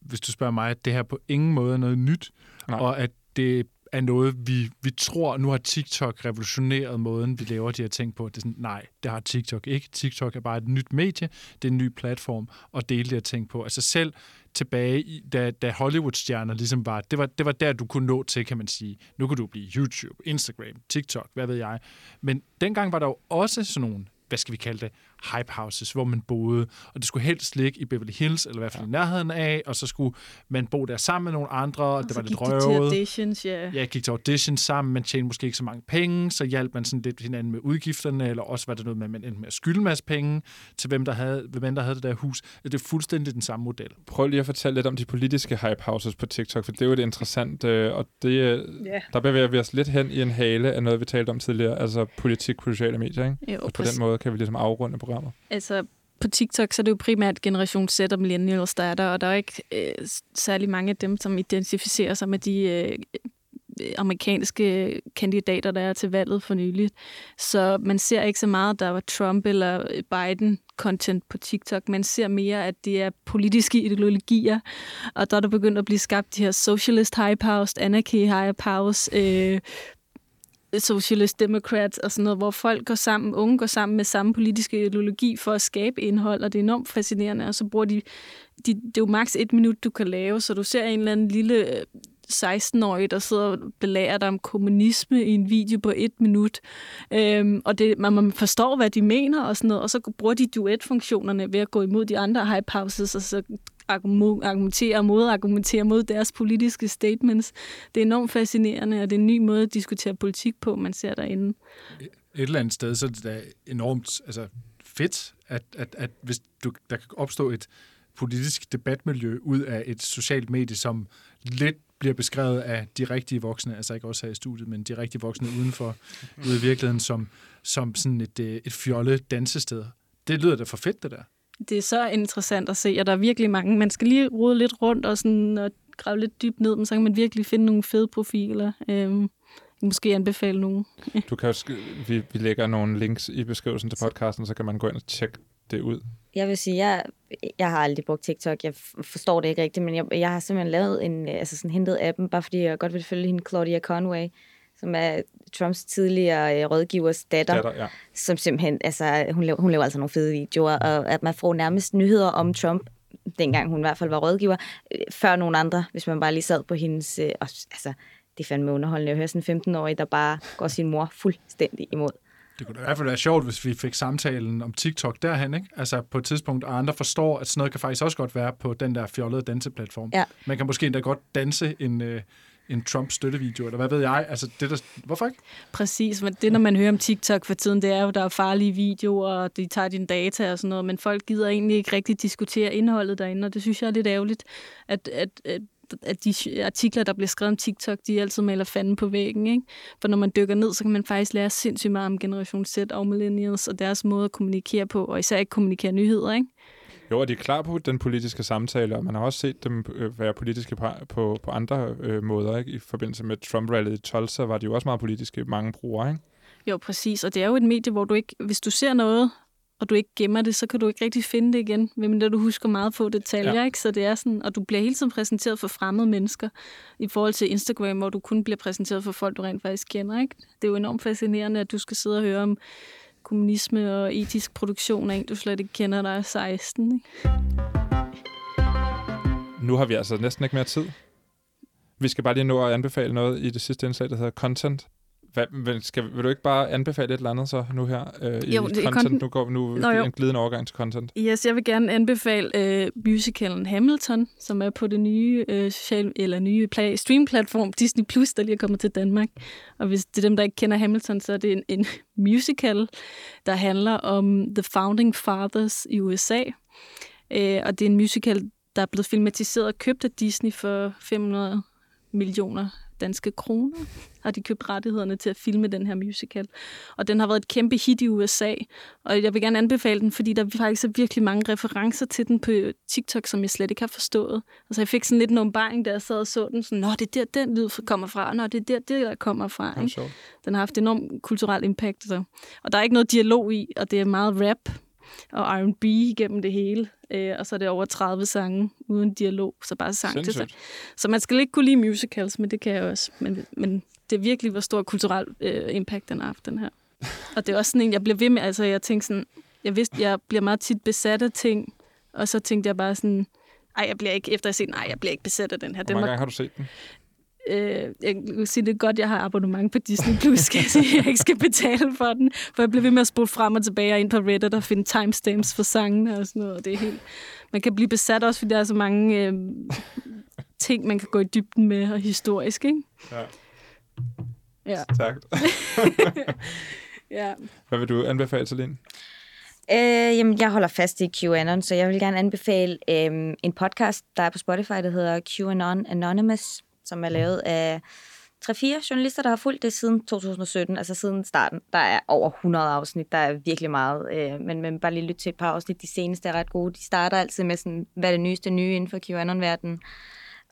hvis du spørger mig, at det her på ingen måde er noget nyt, Nej. og at det er noget, vi, vi tror, nu har TikTok revolutioneret måden, vi laver de her ting på. Det er sådan, nej, det har TikTok ikke. TikTok er bare et nyt medie, det er en ny platform at dele de her ting på. Altså selv tilbage, i, da, da Hollywood-stjerner ligesom var, det var, det var der, du kunne nå til, kan man sige. Nu kan du blive YouTube, Instagram, TikTok, hvad ved jeg. Men dengang var der jo også sådan nogle hvad skal vi kalde det, hype houses, hvor man boede, og det skulle helst ligge i Beverly Hills, eller i hvert fald ja. i nærheden af, og så skulle man bo der sammen med nogle andre, og, Og det var lidt de til røvet. auditions, ja. Ja, gik til audition sammen, man tjente måske ikke så mange penge, så hjalp man sådan lidt hinanden med udgifterne, eller også var det noget med, at man endte med at skylde en masse penge til hvem der havde, hvem der havde det der hus. Det er fuldstændig den samme model. Prøv lige at fortælle lidt om de politiske hype houses på TikTok, for det er jo et interessant, øh, og det, øh, Ja. der bevæger vi os lidt hen i en hale af noget, vi talte om tidligere, altså politik på sociale medier. Ikke? Jo, Og på præcis. den måde kan vi ligesom afrunde programmer? Altså, på TikTok, så er det jo primært generation Z og millennials, der er der, og der er ikke øh, særlig mange af dem, som identificerer sig med de øh, øh, amerikanske kandidater, der er til valget for nyligt. Så man ser ikke så meget, der var Trump eller øh, Biden-content på TikTok. Man ser mere, at det er politiske ideologier, og der er der begyndt at blive skabt de her socialist hype house, anarchy hype house, øh, Socialist Democrats og sådan noget, hvor folk går sammen, unge går sammen med samme politiske ideologi for at skabe indhold, og det er enormt fascinerende, og så bruger de, de det er jo maks et minut, du kan lave, så du ser en eller anden lille øh, 16-årig, der sidder og belærer dig om kommunisme i en video på et minut, øhm, og det, man, man forstår, hvad de mener og sådan noget, og så bruger de duetfunktionerne ved at gå imod de andre hype houses, og så argumentere og modargumentere mod deres politiske statements. Det er enormt fascinerende, og det er en ny måde at diskutere politik på, man ser derinde. Et eller andet sted, så er det da enormt altså, fedt, at, at, at hvis du, der kan opstå et politisk debatmiljø ud af et socialt medie, som lidt bliver beskrevet af de rigtige voksne, altså ikke også her i studiet, men de rigtige voksne udenfor, ude i virkeligheden, som, som sådan et, øh, et fjolle dansested. Det lyder da for fedt, det der. Det er så interessant at se, og der er virkelig mange. Man skal lige rode lidt rundt og, sådan, og grave lidt dybt ned, men så kan man virkelig finde nogle fede profiler. Øhm, måske anbefale nogen. Du kan sk- vi, vi lægger nogle links i beskrivelsen til podcasten, så kan man gå ind og tjekke det ud. Jeg vil sige, jeg, jeg har aldrig brugt TikTok. Jeg forstår det ikke rigtigt, men jeg, jeg har simpelthen lavet en, øh, altså sådan hentet appen, bare fordi jeg godt vil følge hende, Claudia Conway, som er Trumps tidligere øh, rådgivers datter, Datter, ja. som simpelthen, altså hun laver, hun laver altså nogle fede videoer, og at man får nærmest nyheder om Trump, dengang hun i hvert fald var rådgiver, øh, før nogen andre, hvis man bare lige sad på hendes, øh, og, altså det er fandme underholdende at høre sådan en 15-årig, der bare går sin mor fuldstændig imod. Det kunne da i hvert fald være sjovt, hvis vi fik samtalen om TikTok derhen, ikke? Altså på et tidspunkt, og andre forstår, at sådan noget kan faktisk også godt være på den der fjollede danseplatform. Ja. Man kan måske endda godt danse en, øh, en Trump-støttevideo, eller hvad ved jeg. Altså, det der, hvorfor ikke? Præcis, men det, når man hører om TikTok for tiden, det er jo, der er farlige videoer, og de tager dine data og sådan noget, men folk gider egentlig ikke rigtig diskutere indholdet derinde, og det synes jeg er lidt ærgerligt, at, at, at at de artikler, der bliver skrevet om TikTok, de altid maler fanden på væggen. Ikke? For når man dykker ned, så kan man faktisk lære sindssygt meget om Generation Z og millennials og deres måde at kommunikere på, og især ikke kommunikere nyheder. Ikke? Jo, og de er klar på den politiske samtale, og man har også set dem øh, være politiske på, på, på andre øh, måder. Ikke? I forbindelse med Trump-rallyet i Tulsa var de jo også meget politiske, mange brugere. Ikke? Jo, præcis. Og det er jo et medie, hvor du ikke, hvis du ser noget, og du ikke gemmer det, så kan du ikke rigtig finde det igen, medmindre du husker meget få detaljer, ja. ikke? Så det er sådan, og du bliver hele tiden præsenteret for fremmede mennesker, i forhold til Instagram, hvor du kun bliver præsenteret for folk, du rent faktisk kender, ikke? Det er jo enormt fascinerende, at du skal sidde og høre om kommunisme og etisk produktion af en, du slet ikke kender, der er 16, ikke? Nu har vi altså næsten ikke mere tid. Vi skal bare lige nå at anbefale noget i det sidste indslag, der hedder Content. Hvad, skal, vil du ikke bare anbefale et eller andet så nu her øh, i jo, content? content? Nu går vi nu Nå, en glidende overgang til content. Yes, jeg vil gerne anbefale øh, musicalen Hamilton, som er på det nye, øh, social, eller nye play, stream-platform Disney+, Plus, der lige er kommet til Danmark. Og hvis det er dem, der ikke kender Hamilton, så er det en, en musical, der handler om The Founding Fathers i USA. Øh, og det er en musical, der er blevet filmatiseret og købt af Disney for 500 millioner danske kroner, har de købt rettighederne til at filme den her musical. Og den har været et kæmpe hit i USA, og jeg vil gerne anbefale den, fordi der faktisk er virkelig mange referencer til den på TikTok, som jeg slet ikke har forstået. Altså jeg fik sådan lidt en åbenbaring, da jeg sad og så den, sådan, nå, det er der, den lyd kommer fra, nå, det er der, det der kommer fra. Ikke? Den har haft enorm kulturel impact. Så. Og der er ikke noget dialog i, og det er meget rap, og R&B igennem det hele. Øh, og så er det over 30 sange uden dialog, så bare sang Sindssygt. til sig. Så man skal ikke kunne lide musicals, men det kan jeg også. Men, men det er virkelig, hvor stor kulturel øh, impact den har haft, den her. Og det er også sådan en, jeg bliver ved med, altså jeg tænker sådan, jeg vidste, jeg bliver meget tit besat af ting, og så tænkte jeg bare sådan, ej, jeg bliver ikke, efter at set, nej, jeg bliver ikke besat af den her. Hvor mange gange har du set den? Øh, jeg vil sige, det er godt, jeg har abonnement på Disney+, Plus, skal jeg sige, jeg ikke skal betale for den, for jeg bliver ved med at spole frem og tilbage og ind på Reddit og finde timestamps for sangene og sådan noget, og det er helt... Man kan blive besat også, fordi der er så mange øh, ting, man kan gå i dybden med, og historisk, ikke? Ja. Ja. Tak. ja. Hvad vil du anbefale, Celine? Øh, jamen, jeg holder fast i QAnon, så jeg vil gerne anbefale øh, en podcast, der er på Spotify, der hedder QAnon Anonymous som er lavet af tre-fire journalister, der har fulgt det siden 2017, altså siden starten. Der er over 100 afsnit, der er virkelig meget, øh, men, men bare lige lytte til et par afsnit. De seneste er ret gode. De starter altid med sådan, hvad er det nyeste nye inden for QAnon-verdenen.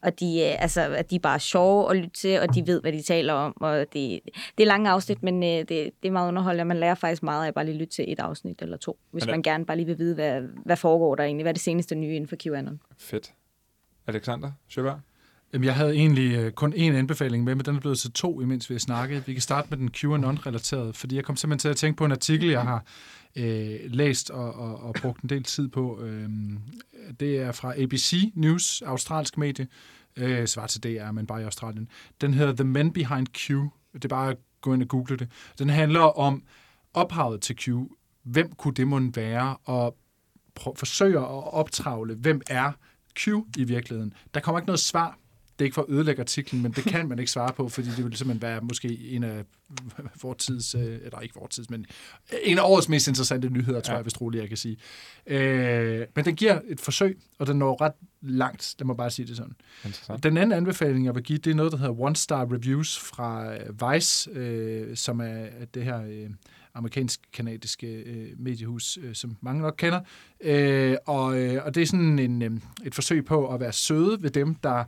Og de, øh, altså, at de er bare sjove at lytte til, og de ved, hvad de taler om. Og det, det er lange afsnit, men øh, det, det er meget underholdende, man lærer faktisk meget af bare lige lytte til et afsnit eller to, hvis man gerne bare lige vil vide, hvad, hvad foregår der egentlig, hvad er det seneste nye inden for QAnon. Fedt. Alexander Sjøberg? Jamen, jeg havde egentlig øh, kun én anbefaling med, men den er blevet til to, imens vi har snakket. Vi kan starte med den QAnon-relaterede, fordi jeg kom simpelthen til at tænke på en artikel, jeg har øh, læst og, og, og brugt en del tid på. Øh, det er fra ABC News, australsk medie, øh, svar til DR, men bare i Australien. Den hedder The Men Behind Q. Det er bare at gå ind og google det. Den handler om ophavet til Q. Hvem kunne det måtte være? Og forsøger at optravle, hvem er Q i virkeligheden. Der kommer ikke noget svar det er ikke for at ødelægge artiklen, men det kan man ikke svare på, fordi det vil simpelthen være måske en af fortids, øh, eller ikke fortids, men en af årets mest interessante nyheder, tror ja. jeg, hvis troligt jeg kan sige. Øh, men den giver et forsøg, og den når ret langt, det må bare sige det sådan. Den anden anbefaling, jeg vil give, det er noget, der hedder One Star Reviews fra øh, Vice, øh, som er det her... Øh, amerikansk-kanadiske øh, mediehus, øh, som mange nok kender. Øh, og, øh, og det er sådan en, øh, et forsøg på at være søde ved dem, der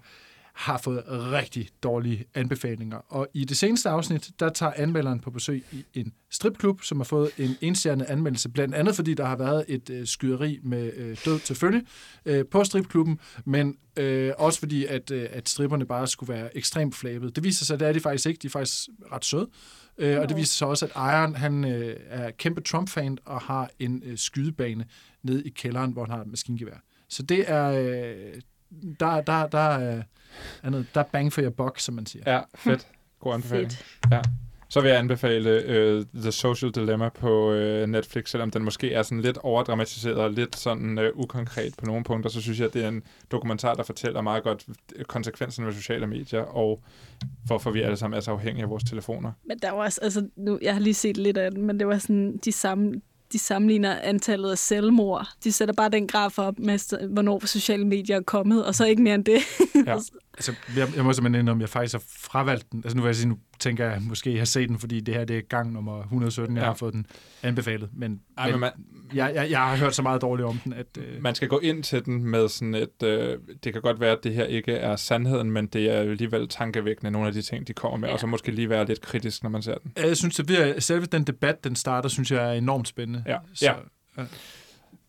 har fået rigtig dårlige anbefalinger. Og i det seneste afsnit, der tager anmelderen på besøg i en stripklub, som har fået en enstjernet anmeldelse, blandt andet fordi der har været et øh, skyderi med øh, død til følge øh, på stripklubben, men øh, også fordi, at, øh, at stripperne bare skulle være ekstremt flabet. Det viser sig, at det er de faktisk ikke. De er faktisk ret søde. Øh, og det viser sig også, at ejeren han, øh, er kæmpe Trump-fan og har en øh, skydebane nede i kælderen, hvor han har et maskingevær. Så det er... Øh, der, der, der, er, noget, der er bang for your buck, som man siger. Ja, fedt. God anbefaling. Fedt. Ja. Så vil jeg anbefale uh, The Social Dilemma på uh, Netflix, selvom den måske er sådan lidt overdramatiseret og lidt sådan uh, ukonkret på nogle punkter, så synes jeg, at det er en dokumentar, der fortæller meget godt konsekvenserne ved sociale medier, og hvorfor vi alle sammen er så afhængige af vores telefoner. Men der var også, altså nu, jeg har lige set lidt af den, men det var sådan de samme de sammenligner antallet af selvmord. De sætter bare den graf op med, hvornår sociale medier er kommet, og så ikke mere end det. Ja. Altså, jeg, jeg må simpelthen indrømme, at jeg faktisk har fravalgt den. Altså, nu vil jeg sige, nu tænker jeg, at måske jeg har set den, fordi det her det er gang nummer 117, jeg Ja. har fået den anbefalet. Men, Ej, men man, jeg, jeg, jeg har hørt så meget dårligt om den, at... Øh, man skal gå ind til den med sådan et... Øh, det kan godt være, at det her ikke er sandheden, men det er alligevel tankevækkende, nogle af de ting, de kommer med, Ja. og så måske lige være lidt kritisk, når man ser den. jeg synes, at selve den debat, den starter, synes jeg er enormt spændende. Ja. Så, Ja.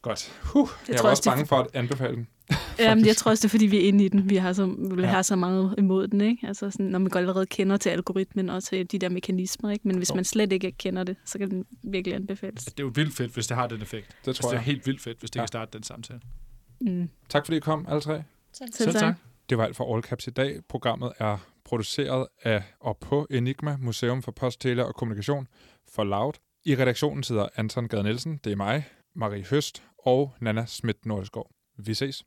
Godt. Huh, jeg, jeg var også, også det- bange for at anbefale den. Jamen, jeg tror også, det er, fordi vi er inde i den. Vi har så, vi vil Ja. have så meget imod den, ikke? Altså, sådan, når man godt allerede kender til algoritmen og til de der mekanismer, ikke? Men hvis man slet ikke kender det, så kan den virkelig anbefales. Det er jo vildt fedt, hvis det har den effekt. Det Altså, tror det er jeg. helt vildt fedt, hvis det Ja. kan starte den samtale. Mm. Tak fordi I kom, alle tre. Selv tak. Det var alt for All Caps i dag. Programmet er produceret af og på Enigma, Museum for Post, Tele og Kommunikation for Loud. I redaktionen sidder Anton Gade Nielsen, det er mig, Marie Høst og Nana Schmidt Nordeskov. Vi ses.